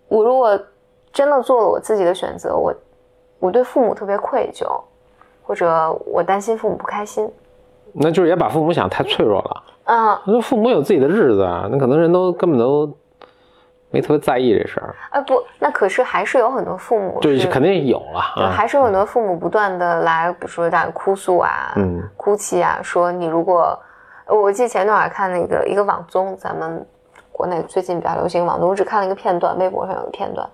Speaker 1: 我如果真的做了我自己的选择，我我对父母特别愧疚，或者我担心父母不开心，
Speaker 2: 那就是也把父母想太脆弱了。嗯，那父母有自己的日子啊，那可能人都根本都。没特别在意这事儿，
Speaker 1: 哎不，那可是还是有很多父母，
Speaker 2: 对，肯定有了，
Speaker 1: 对，还是有很多父母不断的来，比如说在哭诉啊，嗯，哭泣啊，说你如果，我记得前段儿看那个一个网综，咱们国内最近比较流行网综，我只看了一个片段，微博上有个片段，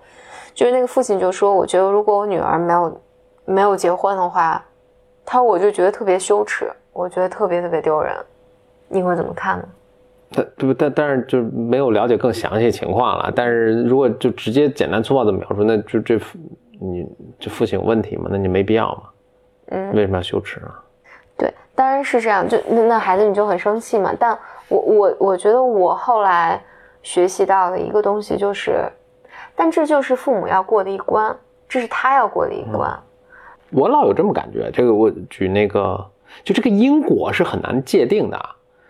Speaker 1: 就是那个父亲就说，我觉得如果我女儿没有没有结婚的话，他说我就觉得特别羞耻，我觉得特别特别丢人，你会怎么看呢？
Speaker 2: 但对但但是就没有了解更详细情况了。但是如果就直接简单粗暴的描述，那就这你这父亲有问题吗？那你没必要嘛。嗯，为什么要羞耻啊？
Speaker 1: 对，当然是这样。就那孩子你就很生气嘛。但我我我觉得我后来学习到的一个东西就是，但这就是父母要过的一关，这是他要过的一关。
Speaker 2: 我老有这么感觉。这个我举那个，就这个因果是很难界定的。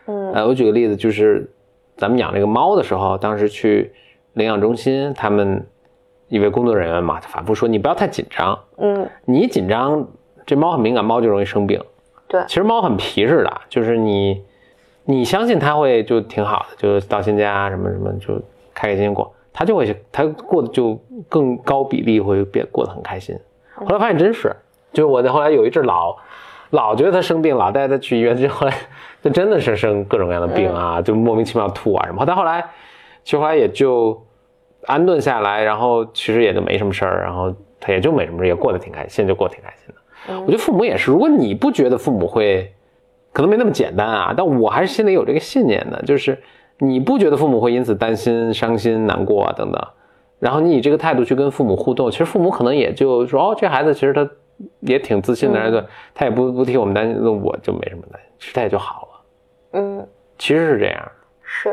Speaker 1: 嗯，
Speaker 2: 呃，我举个例子，就是咱们养这个猫的时候，当时去领养中心，他们一位工作人员嘛，他反复说你不要太紧张，
Speaker 1: 嗯，
Speaker 2: 你紧张，这猫很敏感，猫就容易生病。
Speaker 1: 对，
Speaker 2: 其实猫很皮实的，就是你，你相信它会就挺好的，就到新家什么什么就开开心心过，它就会它过得就更高比例会变过得很开心。后来发现真是，就是我后来有一阵老。老觉得他生病，老带他去医院，就后来，就真的是生各种各样的病啊，就莫名其妙吐啊什么。但后来，其实后来也就安顿下来，然后其实也就没什么事儿，然后他也就没什么事，也过得挺开心，就过得挺开心的。我觉得父母也是，如果你不觉得父母会，可能没那么简单啊，但我还是心里有这个信念的，就是你不觉得父母会因此担心、伤心、难过啊等等，然后你以这个态度去跟父母互动，其实父母可能也就说，哦，这孩子其实他。也挺自信的，对，他也不不替我们担心，那我就没什么担心，其实他也就好了。嗯，其实是这样。
Speaker 1: 是，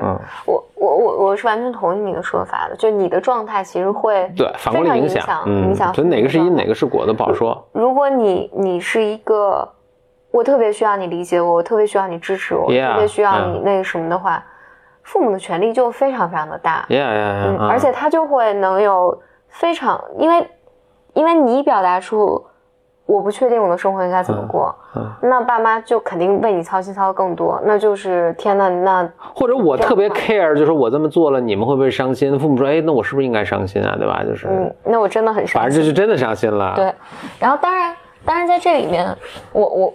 Speaker 1: 我我我我是完全同意你的说法的，就你的状态其实会
Speaker 2: 对反过来影响，影响，所以哪个是因，哪个是果的不好说。
Speaker 1: 如果你你是一个，我特别需要你理解我，我特别需要你支持我，特别需要你那个什么的话，父母的权利就非常非常的大，
Speaker 2: 呀呀呀！
Speaker 1: 嗯，
Speaker 2: 啊
Speaker 1: 而且他就会能有非常，因为因为你表达出我不确定我的生活应该怎么过，
Speaker 2: 嗯
Speaker 1: 那爸妈就肯定为你操心操的更多，那就是天呐，那 [LAUGHS]
Speaker 2: 或者我特别 care，就是我这么做了，你们会不会伤心？父母说，哎，那我是不是应该伤心啊？对吧？就是，
Speaker 1: 嗯，那我真的很伤心
Speaker 2: 反正这。是真的伤心了。
Speaker 1: 对，然后当然，当然在这里面，我我。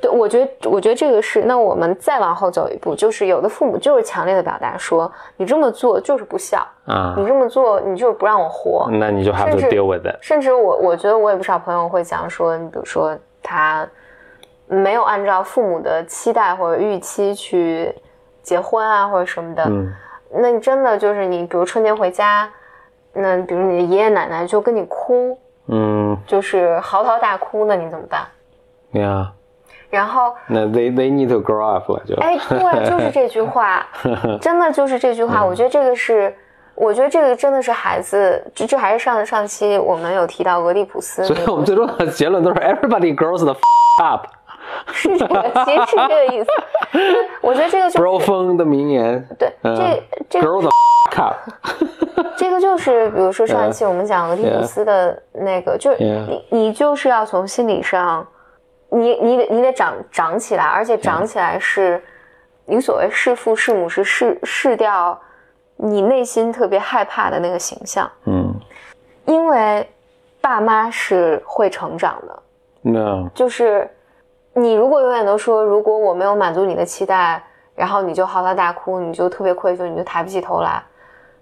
Speaker 1: 对，我觉得，我觉得这个是。那我们再往后走一步，就是有的父母就是强烈的表达说，你这么做就是不孝，
Speaker 2: 啊，
Speaker 1: 你这么做你就是不让我活。
Speaker 2: 那你就 have to
Speaker 1: 甚至
Speaker 2: deal with it。
Speaker 1: 甚至我我觉得我有不少朋友会讲说，你比如说他没有按照父母的期待或者预期去结婚啊，或者什么的，
Speaker 2: 嗯
Speaker 1: 那你真的就是你，比如春节回家，那比如你的爷爷奶奶就跟你哭，
Speaker 2: 嗯
Speaker 1: 就是嚎啕大哭，那你怎么办？
Speaker 2: 呀，
Speaker 1: 然后，
Speaker 2: 那 they they need to grow up 了就。
Speaker 1: 哎，对，就是这句话，[LAUGHS] 真的就是这句话。我觉得这个是，我觉得这个真的是孩子，这这还是上上期我们有提到俄狄浦斯那个，
Speaker 2: 所以我们最终的结论都是 everybody grows the up。[LAUGHS]
Speaker 1: 是这个，其实是这个意思。我觉得这个就是
Speaker 2: bro 风的名言。
Speaker 1: 对，
Speaker 2: 嗯
Speaker 1: 这这
Speaker 2: grow the up。[LAUGHS]
Speaker 1: 这个就是，比如说上一期我们讲俄狄浦斯的那个，就.你你就是要从心理上，你你得你得长长起来，而且长起来是，你所谓弑父弑母是弑弑掉你内心特别害怕的那个形象，
Speaker 2: 嗯
Speaker 1: 因为爸妈是会成长的
Speaker 2: ，，no，
Speaker 1: 就是你如果永远都说，如果我没有满足你的期待，然后你就嚎啕大哭，你就特别愧疚，你就抬不起头来，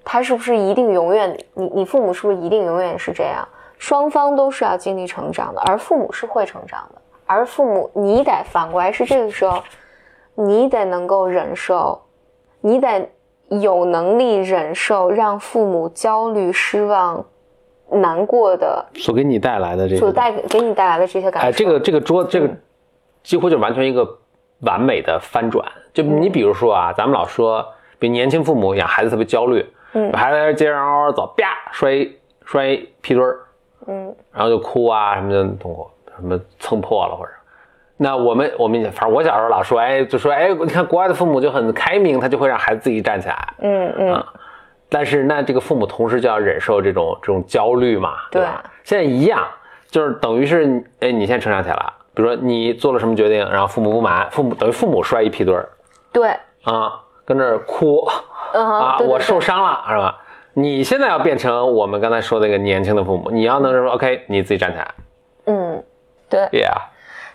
Speaker 1: 他是不是一定永远？你你父母是不是一定永远是这样？双方都是要经历成长的，而父母是会成长的，而父母你得反过来是这个时候，你得能够忍受，你得有能力忍受让父母焦虑、失望、难过的
Speaker 2: 所给你带来的这个，
Speaker 1: 所带给你带来的这些感受。
Speaker 2: 哎，这个这个桌这个几乎就完全一个完美的翻转。就你比如说啊，咱们老说，比如年轻父母养孩子特别焦虑，
Speaker 1: 嗯
Speaker 2: 孩子在街上嗷嗷走，啪摔摔屁墩儿，
Speaker 1: 嗯
Speaker 2: 然后就哭啊什么的痛苦，什么蹭破了或者。那我们我们也反正我小时候老说，哎，就说哎，你看国外的父母就很开明，他就会让孩子自己站起来。
Speaker 1: 嗯嗯，
Speaker 2: 但是那这个父母同时就要忍受这种这种焦虑嘛，对。吧？现在一样，就是等于是你，哎，你现在成长起来了，比如说你做了什么决定，然后父母不满，父母等于父母摔一屁墩儿。
Speaker 1: 对，
Speaker 2: 啊，跟那儿哭。
Speaker 1: 嗯
Speaker 2: 啊，
Speaker 1: 对对
Speaker 2: 我受伤了是吧？你现在要变成我们刚才说那个年轻的父母，你要能说 OK，你自己站起来。
Speaker 1: 嗯，对
Speaker 2: ，，Yeah，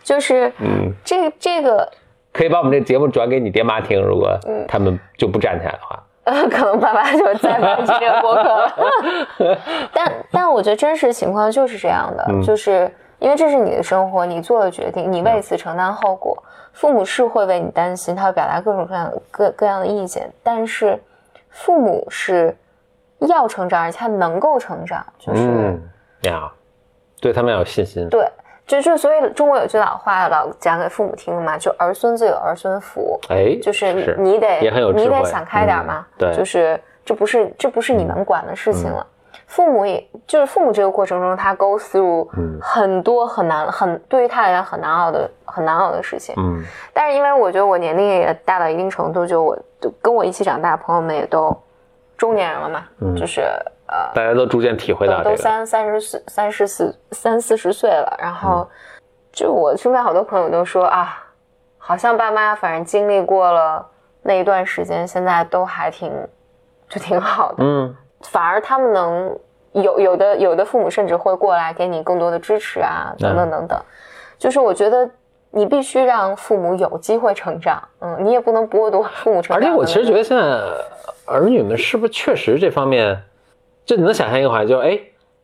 Speaker 1: 就是
Speaker 2: 嗯，
Speaker 1: 这这个，
Speaker 2: 可以把我们这节目转给你爹妈听，如果他们就不站起来的话，
Speaker 1: 呃，[LAUGHS] 可能爸爸就再不来听这个播客了。[LAUGHS] 但但我觉得真实情况就是这样的，
Speaker 2: 嗯。
Speaker 1: 就是因为这是你的生活，你做的决定，你为此承担后果。父母是会为你担心，他会表达各种各样各各样的意见，但是父母是要成长，而且他能够成长，就是、
Speaker 2: 嗯。呀，对他们要有信心，
Speaker 1: 对。就就所以中国有句老话老讲给父母听的嘛，就儿孙自有儿孙福，
Speaker 2: 哎，
Speaker 1: 就是你得你得想开点嘛，
Speaker 2: 嗯对嗯
Speaker 1: 就是这不是这不是你能管的事情了。父母也就是父母这个过程中，他 go through
Speaker 2: 嗯
Speaker 1: 很多很难很对于他来讲很难熬的很难熬的事情。
Speaker 2: 嗯
Speaker 1: 但是因为我觉得我年龄也大到一定程度，就我就跟我一起长大的朋友们也都中年人了嘛，
Speaker 2: 嗯
Speaker 1: 就是呃
Speaker 2: 大家都逐渐体会到
Speaker 1: 都
Speaker 2: 这个，
Speaker 1: 都三三十四三十四三四十岁了，然后就我身边好多朋友都说啊，好像爸妈反正经历过了那一段时间，现在都还挺就挺好的，
Speaker 2: 嗯
Speaker 1: 反而他们能有有的有的父母甚至会过来给你更多的支持啊，等等等等，就是我觉得。你必须让父母有机会成长，嗯，你也不能剥夺父母成长。
Speaker 2: 而且我其实觉得现在儿女们是不是确实这方面，就你能想象一个环境，就是哎，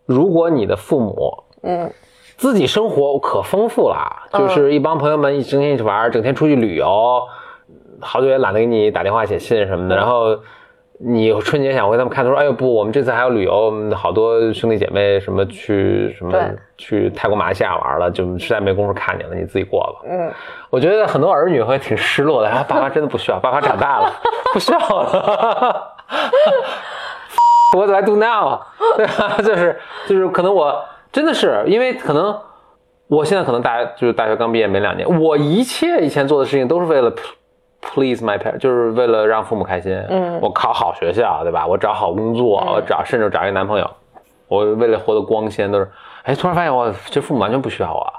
Speaker 2: 如果你的父母
Speaker 1: 嗯，
Speaker 2: 自己生活可丰富了，就是一帮朋友们一整天一起玩，整天出去旅游，好久也懒得给你打电话写信什么的，然后。你春节想回他们看，他说：“哎呦不，我们这次还要旅游，我们好多兄弟姐妹什么去什么去泰国、马来西亚玩了，就实在没工夫看你了，你自己过吧。”
Speaker 1: 嗯，
Speaker 2: 我觉得很多儿女会挺失落的，啊，爸妈真的不需要，爸妈长大了，不需要了。[LAUGHS] What do I do now？[LAUGHS] 对吧？就是就是，可能我真的是因为可能我现在可能大就是大学刚毕业没两年，我一切以前做的事情都是为了 please my parents，就是为了让父母开心。
Speaker 1: 嗯
Speaker 2: 我考好学校，对吧？我找好工作，
Speaker 1: 嗯
Speaker 2: 我找甚至找一个男朋友，我为了活得光鲜，都是哎，突然发现我这父母完全不需要我啊。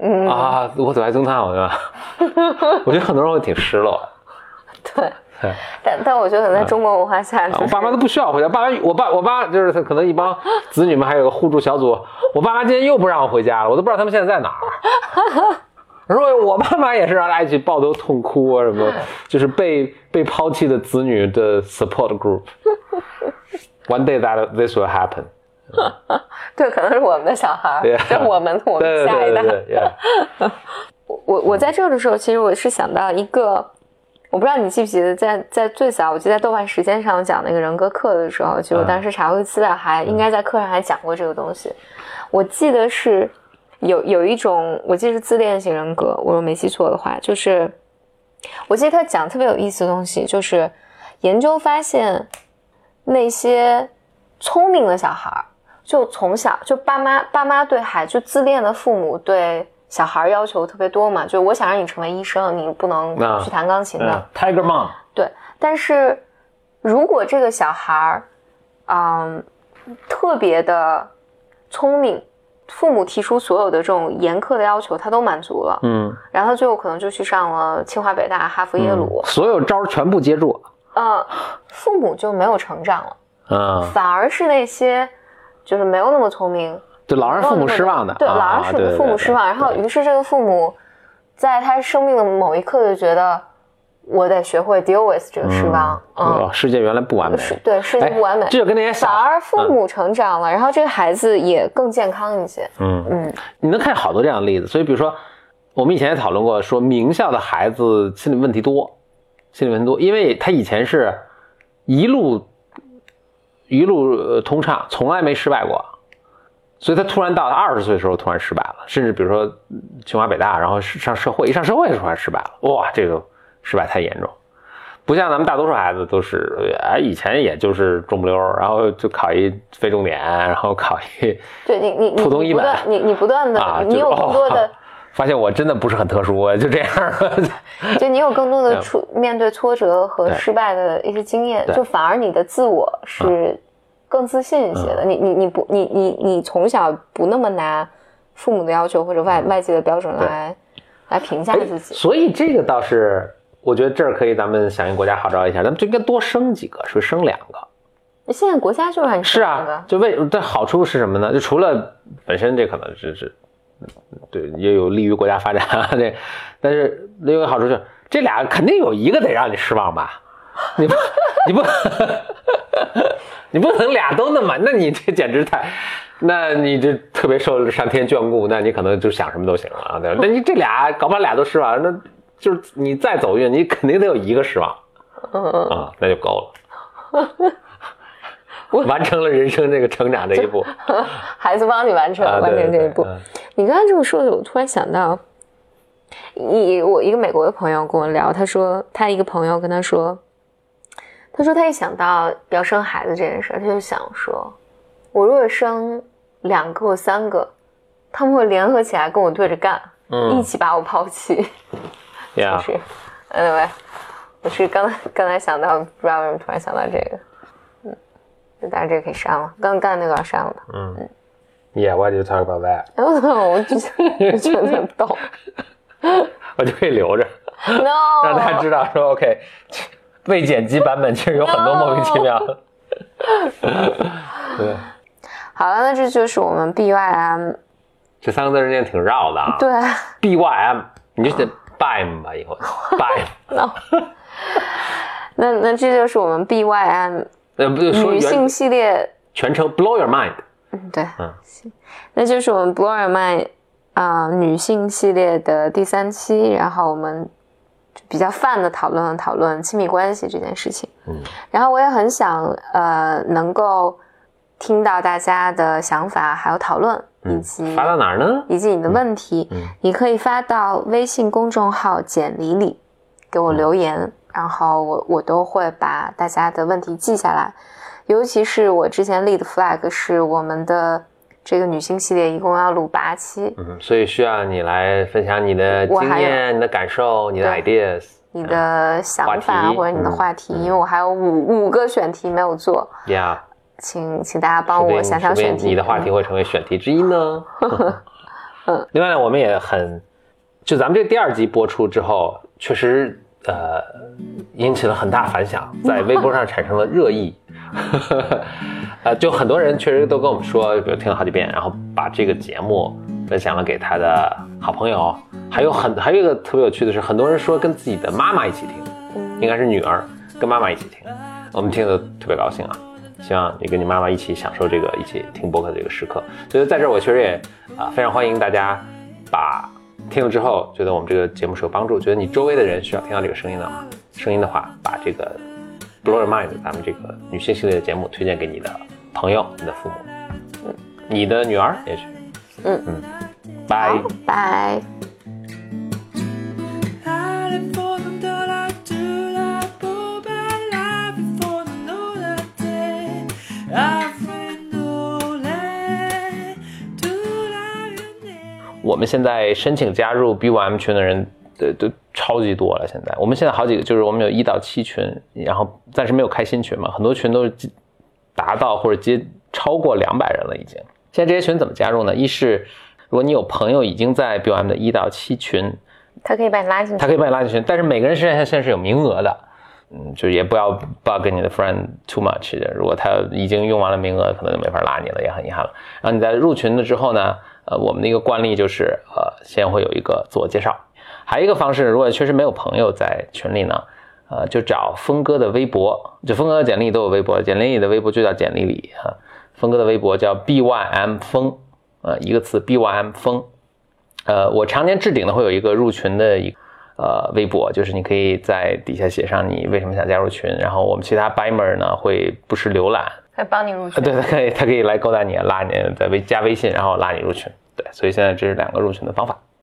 Speaker 1: 嗯
Speaker 2: 啊，我走在中餐，我对吧？[LAUGHS] 我觉得很多人会挺失落的。[LAUGHS]
Speaker 1: 对 [LAUGHS] 但但我觉得在中国文化下，
Speaker 2: 啊我爸妈都不需要回家，爸妈我爸我爸就是他可能一帮子女们还有个互助小组，我爸妈今天又不让我回家了，我都不知道他们现在在哪儿。我 [LAUGHS] 说我爸妈也是让大家一起抱头痛哭啊，什么就是被被抛弃的子女的 support group。[LAUGHS] One day that this will happen。
Speaker 1: 对，可能是我们的小孩就我们我们下一代。
Speaker 2: 对对对，yeah
Speaker 1: 我我在这儿的时候，其实我是想到一个，我不知道你记不记得在，在最早，我记得在豆瓣时间上讲那个人格课的时候，就当时查过资料，还应该在课上还讲过这个东西。我记得是有有一种，我记得是自恋型人格，我若没记错的话，就是我记得他讲特别有意思的东西，就是研究发现那些聪明的小孩儿，就从小就爸妈爸妈对孩就自恋的父母对小孩儿要求特别多嘛，就我想让你成为医生，你不能
Speaker 2: 啊
Speaker 1: 去弹钢琴的。
Speaker 2: 嗯，Tiger Mom，
Speaker 1: 对，但是如果这个小孩儿，嗯，特别的聪明，父母提出所有的这种严苛的要求，他都满足了，
Speaker 2: 嗯，
Speaker 1: 然后他最后可能就去上了清华、北大、哈佛、耶鲁，
Speaker 2: 所有招儿全部接住。
Speaker 1: 呃，父母就没有成长了，
Speaker 2: 嗯，
Speaker 1: 反而是那些就是没有那么聪明，
Speaker 2: 就老让父母失望的。
Speaker 1: 对，
Speaker 2: 啊
Speaker 1: 老让父
Speaker 2: 对对对
Speaker 1: 父母失望，然后于是这个父母在他生命的某一刻就觉得，我得学会 deal with 这个失望，嗯，
Speaker 2: 哦世界原来不完美。
Speaker 1: 对世界
Speaker 2: 哎
Speaker 1: 不完美，
Speaker 2: 这就跟那些小
Speaker 1: 反而父母成长了，然后这个孩子也更健康一些，
Speaker 2: 嗯
Speaker 1: 嗯
Speaker 2: 你能看好多这样的例子。所以，比如说，我们以前也讨论过，说名校的孩子心理问题多，心理问题多，因为他以前是一路一路呃通畅，从来没失败过，所以他突然到二十岁的时候突然失败了，甚至比如说嗯清华北大，然后上社会，一上社会的时候还失败了，哇，这个失败太严重。不像咱们大多数孩子都是，哎，以前也就是中不溜儿，然后就考一非重点，然后考一 [LAUGHS]
Speaker 1: 对你你你
Speaker 2: 普通一本
Speaker 1: 你不断你你不断的、
Speaker 2: 啊，
Speaker 1: 你有更多的
Speaker 2: 哦、发现我真的不是很特殊，就这样。[LAUGHS]
Speaker 1: 就你有更多的 [LAUGHS] 出面对挫折和失败的一些经验，就反而你的自我是更自信一些的。你你你不你你你从小不那么拿父母的要求或者外外界的标准来来评价自己。
Speaker 2: 所以这个倒是，我觉得这儿可以咱们响应国家号召一下，咱们就应该多生几个，是不是生两个？
Speaker 1: 现在国家就让你
Speaker 2: 是啊
Speaker 1: 生两个，
Speaker 2: 就为这好处是什么呢？就除了本身这可能是是，对，也有利于国家发展啊，这，但是另一个好处就是这俩肯定有一个得让你失望吧？你不你不 [LAUGHS] 你不能俩都那么，那你这简直太，那你这特别受上天眷顾，那你可能就想什么都行了啊，对吧？那你这俩搞不好俩都失望，那就是你再走运，你肯定得有一个失望
Speaker 1: 嗯嗯，
Speaker 2: 啊，那就够了。[LAUGHS] 完成了人生这个成长这一步 [LAUGHS]
Speaker 1: 孩子帮你完成、
Speaker 2: 啊，
Speaker 1: 完成这一步。
Speaker 2: 嗯
Speaker 1: 你刚才这么说的，我突然想到，你我一个美国的朋友跟我聊，他说他一个朋友跟他说，他说他一想到要生孩子这件事，他就想说，我如果生两个或三个，他们会联合起来跟我对着干，
Speaker 2: 嗯
Speaker 1: 一起把我抛弃。
Speaker 2: 就
Speaker 1: 是，anyway，我是刚才刚才想到，不知道为什么突然想到这个，嗯，当然这个可以删了，刚刚那个要删了的。
Speaker 2: 嗯，Yeah，why do you talk about that？[LAUGHS]
Speaker 1: 我就就觉得逗
Speaker 2: 我就可以 [LAUGHS] 留着
Speaker 1: ，，no，
Speaker 2: 让大家知道说 OK，未剪辑版本其实有很多莫名其妙。的。对，
Speaker 1: 好了，那这就是我们 BYM
Speaker 2: 这三个字儿念挺绕的啊。
Speaker 1: 对
Speaker 2: ，，BYM，你就得 BYM 吧，以后。BYM。[LAUGHS]
Speaker 1: 那那这就是我们 BYM
Speaker 2: 呃，不对，说
Speaker 1: 女性系列，
Speaker 2: 全称 Blow Your Mind。
Speaker 1: 嗯，对，
Speaker 2: 嗯。
Speaker 1: 行，那就是我们 Blow Your Mind 啊、女性系列的第三期，然后我们比较泛的讨论了讨论亲密关系这件事情。
Speaker 2: 嗯，
Speaker 1: 然后我也很想呃能够听到大家的想法还有讨论，以
Speaker 2: 嗯
Speaker 1: 及
Speaker 2: 发到哪儿呢？
Speaker 1: 以及你的问题，
Speaker 2: 嗯
Speaker 1: 你可以发到微信公众号“简里里”给我留言，然后我我都会把大家的问题记下来。尤其是我之前立的 flag 是我们的这个女性系列一共要录八期，
Speaker 2: 嗯，所以需要你来分享你的经验、你的感受、你的 ideas。
Speaker 1: 你的想法或者你的
Speaker 2: 嗯
Speaker 1: 话题，因为我还有五五个选题没有做，
Speaker 2: 呀，
Speaker 1: 请请大家帮我想想选题。
Speaker 2: 你的话题会成为选题之一呢。[LAUGHS]
Speaker 1: 嗯
Speaker 2: 另外呢，我们也很，就咱们这第二集播出之后，确实呃引起了很大反响，在微博上产生了热议。[LAUGHS] 呃，就很多人确实都跟我们说，比如听了好几遍，然后把这个节目分享了给他的好朋友，还有很还有一个特别有趣的是，很多人说跟自己的妈妈一起听，应该是女儿跟妈妈一起听，我们听得特别高兴啊。希望你跟你妈妈一起享受这个一起听播客的这个时刻。所以在这儿，我确实也啊、非常欢迎大家把听了之后觉得我们这个节目是有帮助，觉得你周围的人需要听到这个声音的话，声音的话，把这个 Blow Your Mind 咱们这个女性系列的节目推荐给你的朋友、你的父母、嗯你的女儿，也许，
Speaker 1: 嗯
Speaker 2: 嗯，拜。
Speaker 1: 好，拜。
Speaker 2: 我们现在申请加入 BYM 群的人，呃，都超级多了。现在我们现在好几个，就是我们有一到七群，然后暂时没有开新群嘛，很多群都是接达到或者接超过两百人了已经。现在这些群怎么加入呢？一是如果你有朋友已经在 BOM 的一到七群，
Speaker 1: 他可以把你拉进去。
Speaker 2: 他可以把你拉进群，但是每个人身上现在是有名额的，嗯，就也不要 bug 你的 friend too much。如果他已经用完了名额，可能就没法拉你了，也很遗憾了。然后你在入群了之后呢，呃，我们的一个惯例就是，呃，先会有一个自我介绍。还有一个方式，如果确实没有朋友在群里呢，呃，就找峰哥的微博，就峰哥的简历都有微博，简历里的微博就叫简历里哈，峰哥的微博叫 bym 峰，呃，一个词 bym 峰。呃，我常年置顶的会有一个入群的一个呃微博，就是你可以在底下写上你为什么想加入群，然后我们其他 Bimer 呢会不时浏览，
Speaker 1: 他帮你入
Speaker 2: 呃，[LAUGHS]
Speaker 1: 群。
Speaker 2: 对，他可以他可以来勾搭你，拉你在微加微信，然后拉你入群，对，所以现在这是两个入群的方法。